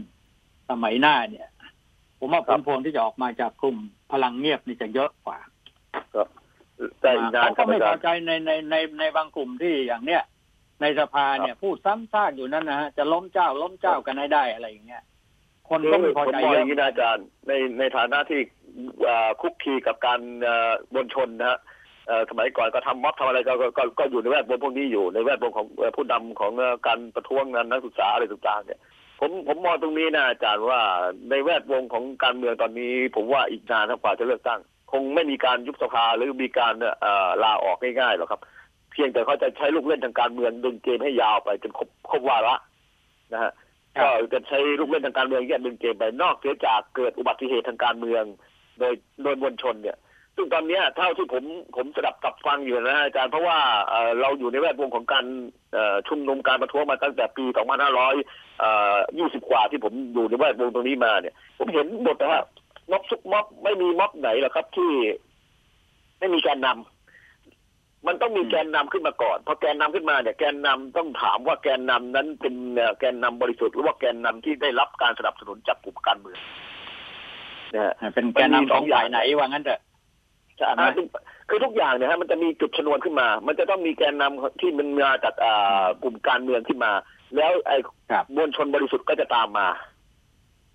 สมัยหน้าเนี่ย ผมว่าผลพวงที่จะออกมาจากกลุ่ม พลังเงียบนี่จะเยอะกว่าครับแต่อีกนานเขาครัก็บไม่อาพจาอรย์ใจในในในในบางกลุ่มที่อย่างเนี้ยในสภาเนี่ยพูดซ้ำซากอยู่นั่นนะฮะจะล้มเจ้าล้มเจ้ากันให้ได้อะไรอย่างเงี้ยคนก็ไม่พอผมใจมองเยออะย่างนี้นะอาจารย์ในในฐานะที่เอ่อคุกคีกับการเอ่อมวลชนนะฮะเอ่อสมัยก่อนก็ทำม็อบทำอะไรก็ก็ก็ก็อยู่ในแวดวงพวกนี้อยู่ในแวดวงของเอ่อผู้นำของเอ่อการประท้วงนั้นนักศึกษาอะไรต่างๆเนี่ย ผมผมมองตรงนี้นะอาจารย์ว่าในแวดวงของการเมืองตอนนี้ ผมว่าอีกนานนะกว่าจะเลือกตั้ง คงไม่มีการยุบสภาหรือมีการเอ่อลาออกง่ายๆหรอกครับ เพียงแต่เขาจะใช้ลูกเล่นทางการเมืองดึงเกมให้ยาวไปจนครบครบวาระนะฮะก็จะใช้ลูกเล่นทางการเมืองแยกดึงเกมไปนอกเสียจากเกิดอุบัติเหตุทางการเมือง โดยโดยมวลชนเนี่ย ซึ่งตอนเนี้ยเท่าที่ผมผมสดับตับฟังอยู่นะอาจารย์เพราะว่าเอ่อเราอยู่ในแวดวงของการเอ่อชุมนุมการประท้วงมาตั้งแต่ปี 2520 กว่าที่ผมอยู่ในแวดวงตรงนี้มาเนี่ย ผมเห็นหมดนะฮะม็อบซุกม็อบไม่มีม็อบไหนหรอกครับที่ไม่มีแกนนำมันต้องมีแกนนำขึ้นมาก่อนพอแกนนำขึ้นมาเนี่ยแกนนำต้องถามว่าแกนนำนั้นเป็นเอ่อแกนนำบริสุทธิ์หรือว่าแกนนำที่ได้รับการสนับสนุนจากกลุ่มการเมืองนะฮะเป็นแกนนำของฝ่ายไหนว่างั้นเถอะ ใช่อ่าคือคือทุกอย่างเนี่ยฮะมันจะมีจุดชนวนขึ้นมา มันจะต้องมีแกนนำที่มันมาจากอ่ากลุ่มการเมืองขึ้นมา แล้วไอ้ครับมวลชนบริสุทธิ์ก็จะตามมา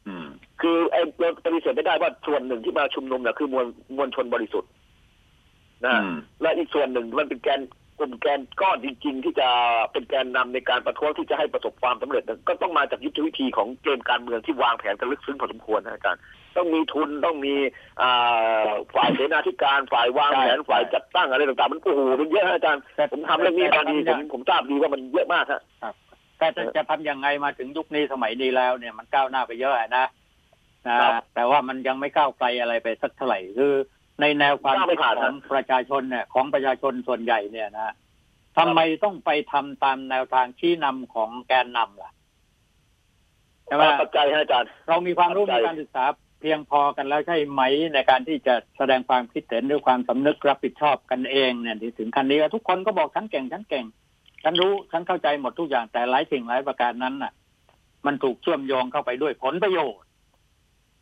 อืม คือไอ้เราปฏิเสธไม่ได้ว่าส่วนหนึ่งที่มาชุมนุมเนี่ยคือมวลมวลชนบริสุทธิ์นะฮะอืมและอีกส่วนหนึ่งมันเป็นแกนกลุ่มแกนก้อนจริง ๆ ที่จะเป็นแกนนำในการประท้วงที่จะให้ประสบความสำเร็จเนี่ยก็ต้องมาจากยุทธวิธีของเกมการเมืองที่วางแผนกันลึกซึ้งพอสมควรนะอาจารย์ ต้องมีทุนต้องมีอ่าฝ่ายเสนาธิการฝ่ายวางแผนใช่ฝ่ายจัดตั้งอะไรต่างๆมันโอ้โหมันเยอะฮะอาจารย์แต่ผมทำเรื่องนี้มาดีแต่ผมผมทราบดีว่ามันเยอะมากฮะแต่จะจะทำยังไงมาถึงยุคนี้สมัยนี้แล้วเนี่ยมันก้าวหน้าไปเยอะอะนะนะครับแต่ว่ามันยังไม่ก้าวไกลอะไรไปสักเท่าไหร่คือในแนวความก้าวไม่คิดผ่านของประชาชนเนี่ยของประชาชนส่วนใหญ่เนี่ยนะทำไมต้องไปทำตามแนวทางชี้นำของแกนนำล่ะใช่ไหมปัจจัยให้อาจารย์เรามีความรู้เข้ามีใจการศึกษา เพียงพอกันแล้วใช่ไหมในการที่จะแสดงความคิดเห็นด้วยความสำนึกรับผิดชอบกันเองเนี่ยที่ถึงขั้นนี้ทุกคนก็บอกฉันเก่งฉันเก่งฉันรู้ฉันเข้าใจหมดทุกอย่างแต่หลายสิ่งหลายประการนั้นน่ะ มันถูกเชื่อมโยงเข้าไปด้วยผลประโยชน์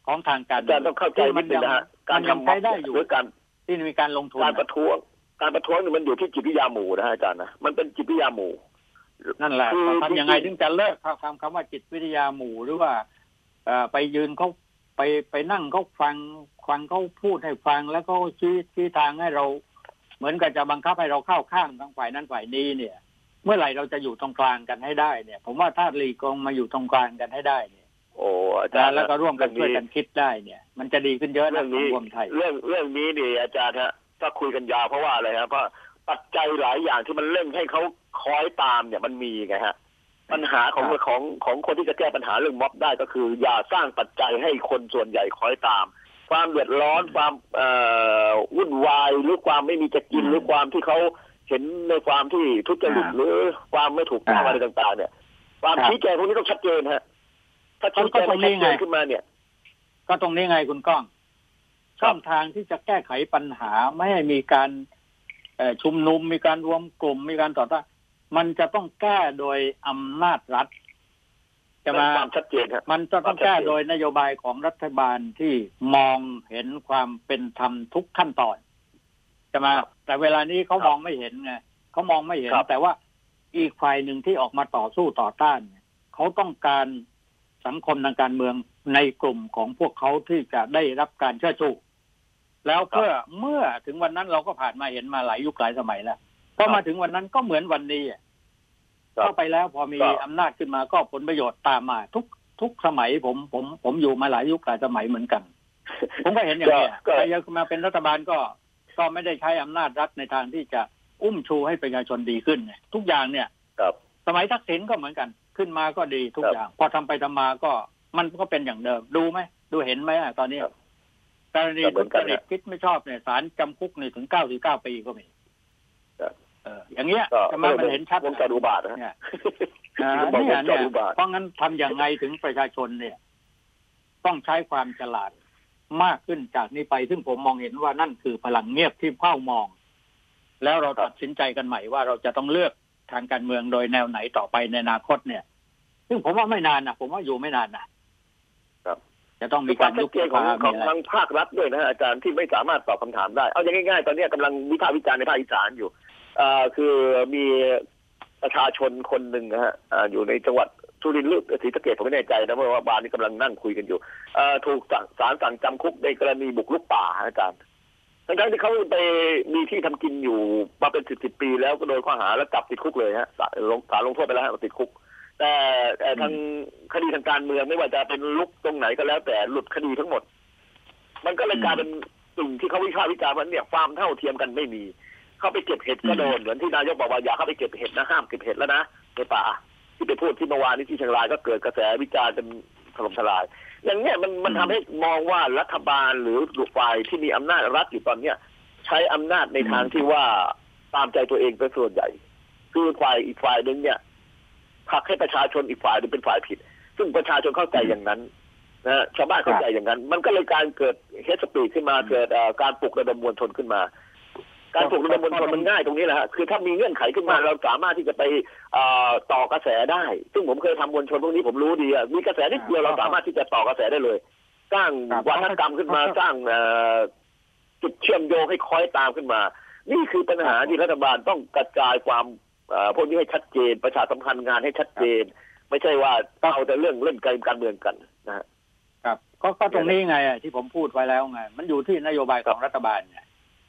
ของทางการอาจารย์ต้องเข้าใจที่นิมัดนึยังงนะฮะมันยังใช้ได้อยู่หรือการที่มีการลงทุนการประท้วงการประท้วงนี่มันอยู่ที่จิตวิทยาหมู่นะฮะอาจารย์นะมันเป็นจิตวิทยาหมู่นั่นแหละคือทำยังไงจริถึงงๆจะเลิกคำคำว่าจิตวิทยาหมู่หรือว่าเอ่อไปยืนเขา ไปไปนั่งเขาฟังฟังเขาพูดให้ฟังแล้วก็ชี้ชี้ทางให้เรา เหมือนกับจะบังคับให้เราเข้าข้างทั้งฝ่ายนั้นฝ่ายนี้เนี่ย เมื่อไหร่เราจะอยู่ตรงกลางกันให้ได้เนี่ย ผมว่าถ้าหลีกองมาอยู่ตรงกลางกันให้ได้เนี่ยโอ้อาจารย์แล้วก็ร่วมกันช่วยเรื่กัอนงคิดได้เนี่ย มันจะดีขึ้นเยอะเรื่นะองสันี้งคมไทยเรื่องเรื่องนี้นี่อาจารย์ฮะถ้าคุยกันยาวเพราะว่าอะไรฮะเพราะปัจจัยหลายอย่างที่มันเร่งให้เขาคอยตามเนี่ยมันมีไงฮะ ปัญหาของครับของของคนที่จะแก้ปัญหาเรื่องม็อบได้ก็คือ อย่าสร้างปัจจัยให้คนส่วนใหญ่คอยตาม ความเดือดร้อนความเอ่อวุ่นวายหรือความไม่มีจะกินอืมหรือความที่เขาเห็นในความที่ทุจริตอ่าหรือความไม่ถูกต้องอ่าอะไรต่างๆ เนี่ย ความครับชี้แจงพวกนี้ต้องชัดเจนฮะ ถ้าชี้แจงก็ตรไม่งนี้ชัดเจนไงขึ้นมาเนี่ย ก็ตรงนี้ไงคุณก้องช่องทางที่จะแก้ไขปัญหาไม่ให้มีการเอ่อชุมนุมมีการรวมกลุ่มมีการต่อต้าน มันจะต้องแก้โดยอำนาจรัฐจะมาความชัดเจนฮะมันจะต้องแก้โดยนโยบายของรัฐบาลที่มองเห็นความเป็นธรรมทุกขั้นตอนจะมาครับแต่เวลานี้เขาครับมองไม่เห็นไงเขามองไม่เห็นครับแต่ว่าอีกฝ่ายหนึ่งที่ออกมาต่อสู้ต่อต้านเนี่ยเขาต้องการสังคมทางการเมืองในกลุ่มของพวกเขาที่จะได้รับการเชื่อชูแล้วเพื่อเมื่อถึงวันนั้นเราก็ผ่านมาเห็นมาหลายยุคหลายสมัยแล้วพอมาถึงวันนั้นก็เหมือนวันนี้อะครับ เข้าไปแล้วพอมีก็อำนาจขึ้นมาก็ผลประโยชน์ตามมา ทุกทุกสมัยผมผมผมอยู่มาหลายยุคหลายสมัยเหมือนกัน ผมก็เห็นอย่างนี้ยก็ใครจะมาเป็นรัฐบาลก็ก็ไม่ได้ใช้อำนาจรัฐในทางที่จะอุ้มชูให้ประชาชนดีขึ้นไงทุกอย่างเนี่ยครับสมัยทักษิณก็เหมือนกันขึ้นมาก็ดีทุกครับอย่าง พอทำไปทำมาก็มันก็เป็นอย่างเดิมดูไหมดูเห็นไหมอะตอนนี้ครับกรณีก็เหมืทุอนจกันริตนะคิดไม่ชอบเนี่ยศาลจำคุกนี่ถึงเก้าสิบเก้าปีก็มีครับ เอออย่างเงี้ยก็จะมามันเห็นชัดวงจรอุบาทนะฮะเนี่ยอ่าบอกเนี่ยวงจเนี่รยอุบาทเพราะงั้นทำอย่างไงถึงประชาชนเนี่ย ต้องใช้ความฉลาดมากขึ้นจากนี้ไป ซึ่งผมมองเห็นว่านั่นคือพลังเงียบที่เฝ้ามอง แล้วเราตัดสินใจกันใหม่ว่าเราจะต้องเลือกทางการเมืองโดยแนวไหนต่อไปในอนาคตเนี่ย ซึ่งผมว่าไม่นานนะผมว่าอยู่ไม่นานนะครับ จะต้องมีมีคกาวารมชัยุดบเจสนของภาขอมีงอะไรทางภาครัฐด้วยนะฮะอาจารย์ที่ไม่สามารถตอบคำถามได้ เอาอย่างง่ายๆ ตอนนี้กำลังวิพากษ์วิจารณ์ในภาคอีสานอยู่เอ่อคือมีประชาชนคนหนึ่งนะฮะอ่าอยู่ในจังหวัดสุรินทร์หรือศรีสะเกษผมไม่แน่ใจนะเพราะว่าบ้านนี้กำลังนั่งคุยกันอยู่เอ่อถูกสั่งศาลสั่งจำคุกในกรณีบุกรุกป่าฮะอาจารย์ทั้งๆที่เขาไปมีที่ทำกินอยู่มาเป็นสิบสิบปีแล้วก็โดนข้อหาแล้วจับติดคุกเลยฮะศาลลงศาลลงโทษไปแล้วฮะติดคุกแต่แต่ทางคดีทางการเมืองไม่ว่าจะเป็นลุกตรงไหนก็แล้ว แต่หลุดคดีทั้งหมด มันก็เลยกลายเป็นสิ่งที่เขาวิพากษ์วิจารณ์ว่าเนี่ยความเท่าเทียมกันไม่มี เข้าไปเก็บเห็ดก็โดนเหมือนที่นายกบอกว่าอย่าเข้าไปเก็บเห็ดนะห้ามเก็บเห็ดแล้วนะในป่าที่ไปพูดที่เมื่อวานนี้ที่เชียงรายก็เกิดกระแสวิจารณ์กันถล่มทลาย อย่างเนี้ยมันมันอืมทำให้มองว่ารัฐบาลหรือฝ่ายที่มีอำนาจรัฐอยู่ตอนเนี้ย ใช้อำนาจในทางที่ว่าตามใจตัวเองเป็นส่วนใหญ่ คือฝ่ายอีกฝ่ายหนึ่งเนี่ยผลักให้ประชาชนอีกฝ่ายหนึ่งเป็นฝ่ายผิด ซึ่งประชาชนเข้าใจอย่างนั้นนะฮะชาวบ้านเข้าใจอย่างนั้น มันก็เลยการเกิดเฮสปีดขึ้นมาเกิดเอ่อการปลุกระดมมวลชนขึ้นมา การปลุกระดมมวลชนมันง่ายตรงนี้แหละฮะคือถ้ามีเงื่อนไขขึ้นมาเราสามารถที่จะไปเอ่อต่อกระแสได้ ซึ่งผมเคยทำมวลชนพวกนี้ผมรู้ดีอะมีกระแสนิดเดียวเราสามารถที่จะต่อกระแสได้เลย สร้างครับวัฒกรรมขึ้นมาสร้างเอ่อจุดเชื่อมโยงให้คอยตามขึ้นมา นี่คือปัญหาที่รัฐบาลต้องกระจายความเอ่อพวกนี้ให้ชัดเจน ประชาสัมพันธ์งานให้ชัดเจน ไม่ใช่ว่าเอาแต่เรื่องเล่นเกมการเมืองกันนะฮะครับก็ก็ตรงนี้ไงอะที่ผมพูดไว้แล้วไงมันอยู่ที่นโยบายของรัฐบาลไง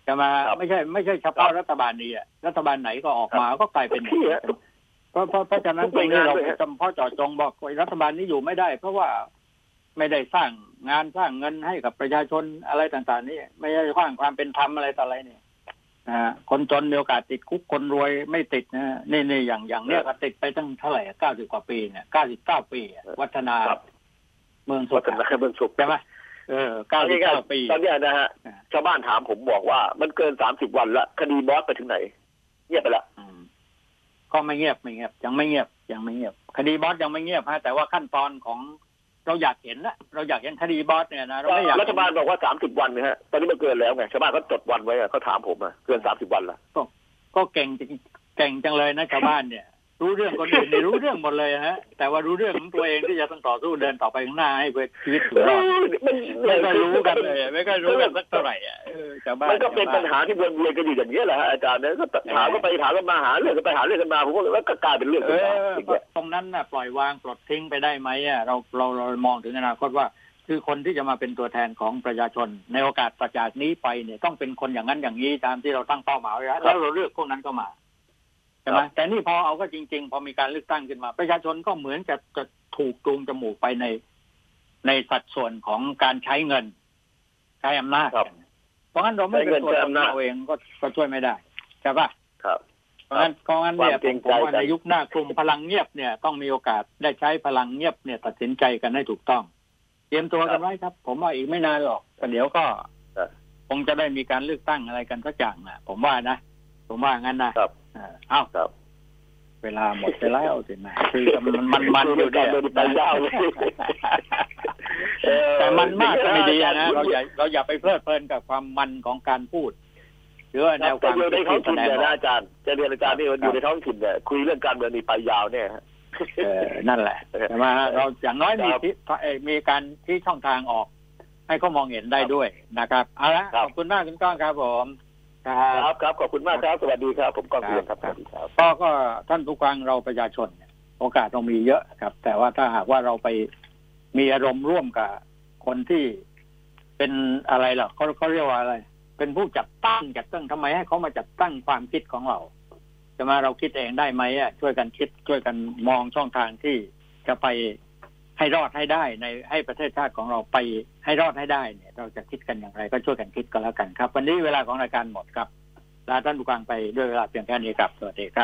จะมาครับไม่ใช่ไม่ใช่เฉพาะรัฐบาลนี้อะรัฐบาลไหนก็ออกมาก็กลายเป็นอย่างที่นี้ฮะเพราะเพราะเพราะฉะนั้นทุตกหรน่วยงานงนี้เราด้วยฮะจำเพาะเจาะจงบอกว่ารัฐบาลนี้อยู่ไม่ได้ เพราะว่าไม่ได้สร้างงานสร้างเงินให้กับประชาชนอะไรต่าง ๆ นี่ไม่ได้สร้างความเป็นธรรมอะไรต่ออะไรเนี่ยนะฮะคนจนมีโอกาสติดคุกคนรวยไม่ติดนะฮะนี่นี่อย่างอย่างเนี้ยก็ติดไปตั้งเท่าไหร่เก้าสิบกว่าปีเนี่ยเก้าสิบเก้าปีอะวัฒนาครับเมืองสุวัขฒนาเมืองสุขใช่ไหม เออเก้าสิบเก้าปีตอนเนี้ยนะฮะอ่าชาวบ้านถามผมบอกว่ามันเกินสามสิบวันละคดีบอสไปถึงไหน เงียบไปละอืมก็ไม่เงียบไม่เงียบ ยังไม่เงียบยังไม่เงียบ คดีบอสยังไม่เงียบฮะแต่ว่าขั้นตอนของเราอยากเห็นนะเราอยากเห็นคดีบอสเนี่ยนะเราไม่อยากรัฐบาลบอกว่าสามสิบวันนะฮะตอนนี้มันเกินแล้วไงชาวบ้านเขาจดวันไว้อะเขาถามผมอะเกินสามสิบวันละก็เก่งจริงเก่งจังเลยนะชาวบ้านเนี่ย รู้เรื่องคนอื่นเนี่ยรู้เรื่องหมดเลยฮะ แต่ว่ารู้เรื่องของตัวเองที่จะต้องต่อสู้เดินต่อไปข้างหน้าให้เพื่อชีวิตอยู่รอดมันไม่ก็รู้กันเลย ไม่ก็รู้กันสักเท่าไหร่อะเออชาวบ้านมันก็เป็นปัญหาที่วนเวียนกันอยู่อย่างนี้ยแหละฮะอาจารย์เนี่ยก็ถามก็ไปถามกันมาหาเรื่องกันไปหาเรื่องกันมาผมก็แล้วก็กลายเป็นเรื่องเอขึ้นมาออย่างเงี้ยตรงนั้นน่ะปล่อยวางปลดทิ้งไปได้ไหมอะเราเราเรามองถึงอนาคตว่า คือคนที่จะมาเป็นตัวแทนของประชาชน ในโอกาสประจากนี้ไปเนี่ยต้องเป็นคนอย่างนั้นอย่างนี้ตามที่เราตั้งเป้าหมายไว้แล้วแล้วเราเลือกพวกนั้นก็มา ใช่ไหมแต่นี่พอเอาก็จริง ๆ พอมีการเลือกตั้งขึ้นมา ประชาชนก็เหมือนจะจะถูกจูงจมูกไปในในสัดส่วนของการใช้เงิน ใช้อำนาจครับเพราะงั้นเราไม่เป็นตัวใช้เงินใช้ตนอำนาจเราเองก็ก็ช่วยไม่ได้ใช่ปะครับเพราะงั้นเพราะงั้นเนี่ยความเกรงผมใจว่ากันในยุคหน้ากลุ่มพลังเงียบเนี่ย ต้องมีโอกาสได้ใช้พลังเงียบเนี่ย ตัดสินใจกันให้ถูกต้อง เตรียมตัวกันไว้ครับ ผมว่าอีกไม่นานหรอกแต่เดี๋ยวก็ครับคงจะได้มีการเลือกตั้งอะไรกันสักอย่างนะผมว่านะผมว่างั้นนะครับเออเอ้าครับ เวลาหมดไปแล้วสิแหม่คือมันมันมันอยู่เนี่ยเดินไปยาวเลยเออแต่มันมากก็ไม่ดีอะนะเราอย่าเราอย่าไปเพลิดเพลินกับความมันของการพูดหรือว่าแนวคแต่วามอยู่ในคิดท้องที่แสถิ่นดงเนี่ยอนะอกอาจารย์จะเรียนอาจารย์นี่มันอยู่ในท้องถิ่นเนี่ยคุยเรื่องการเมืองนี่ไปยาวเนี่ยฮะเออนั่นแหละใช่ไหมฮะเราอย่างน้อยมีครับที่เอ่อมีการที่ช่องทางออก ให้เขามองเห็นได้ด้วยนะครับ เอาละครัขบอบคุณมากคุณก้องครับผม ครับครับครับขอบคุณมากครับสวัสดีครับ ผมก้องเรียนครับสครับวัสดีครับก็ก็ท่านผู้ฟังเราประชาชนเนี่ยโอกาสเรามีเยอะครับ แต่ว่าถ้าหากว่าเราไปมีอารมณ์ร่วมกับคนที่เป็นอะไรล่ะเขาเขาเรียกว่าอะไร เป็นผู้จัดตั้งจัดตั้งทำไมให้เขามาจัดตั้งความคิดของเราจะมาเราคิดเองได้ไหมอะช่วยกันคิดช่วยกันมองช่องทางที่จะไป ให้รอดให้ได้ในให้ประเทศชาติของเราไปให้รอดให้ได้เนี่ย เราจะคิดกันอย่างไร ก็ช่วยกันคิดก็แล้วกันครับ วันนี้เวลาของรายการหมดครับลาท่านผู้ฟังไปด้วยเวลาเพียงแค่นี้ครับสวัสดีครับ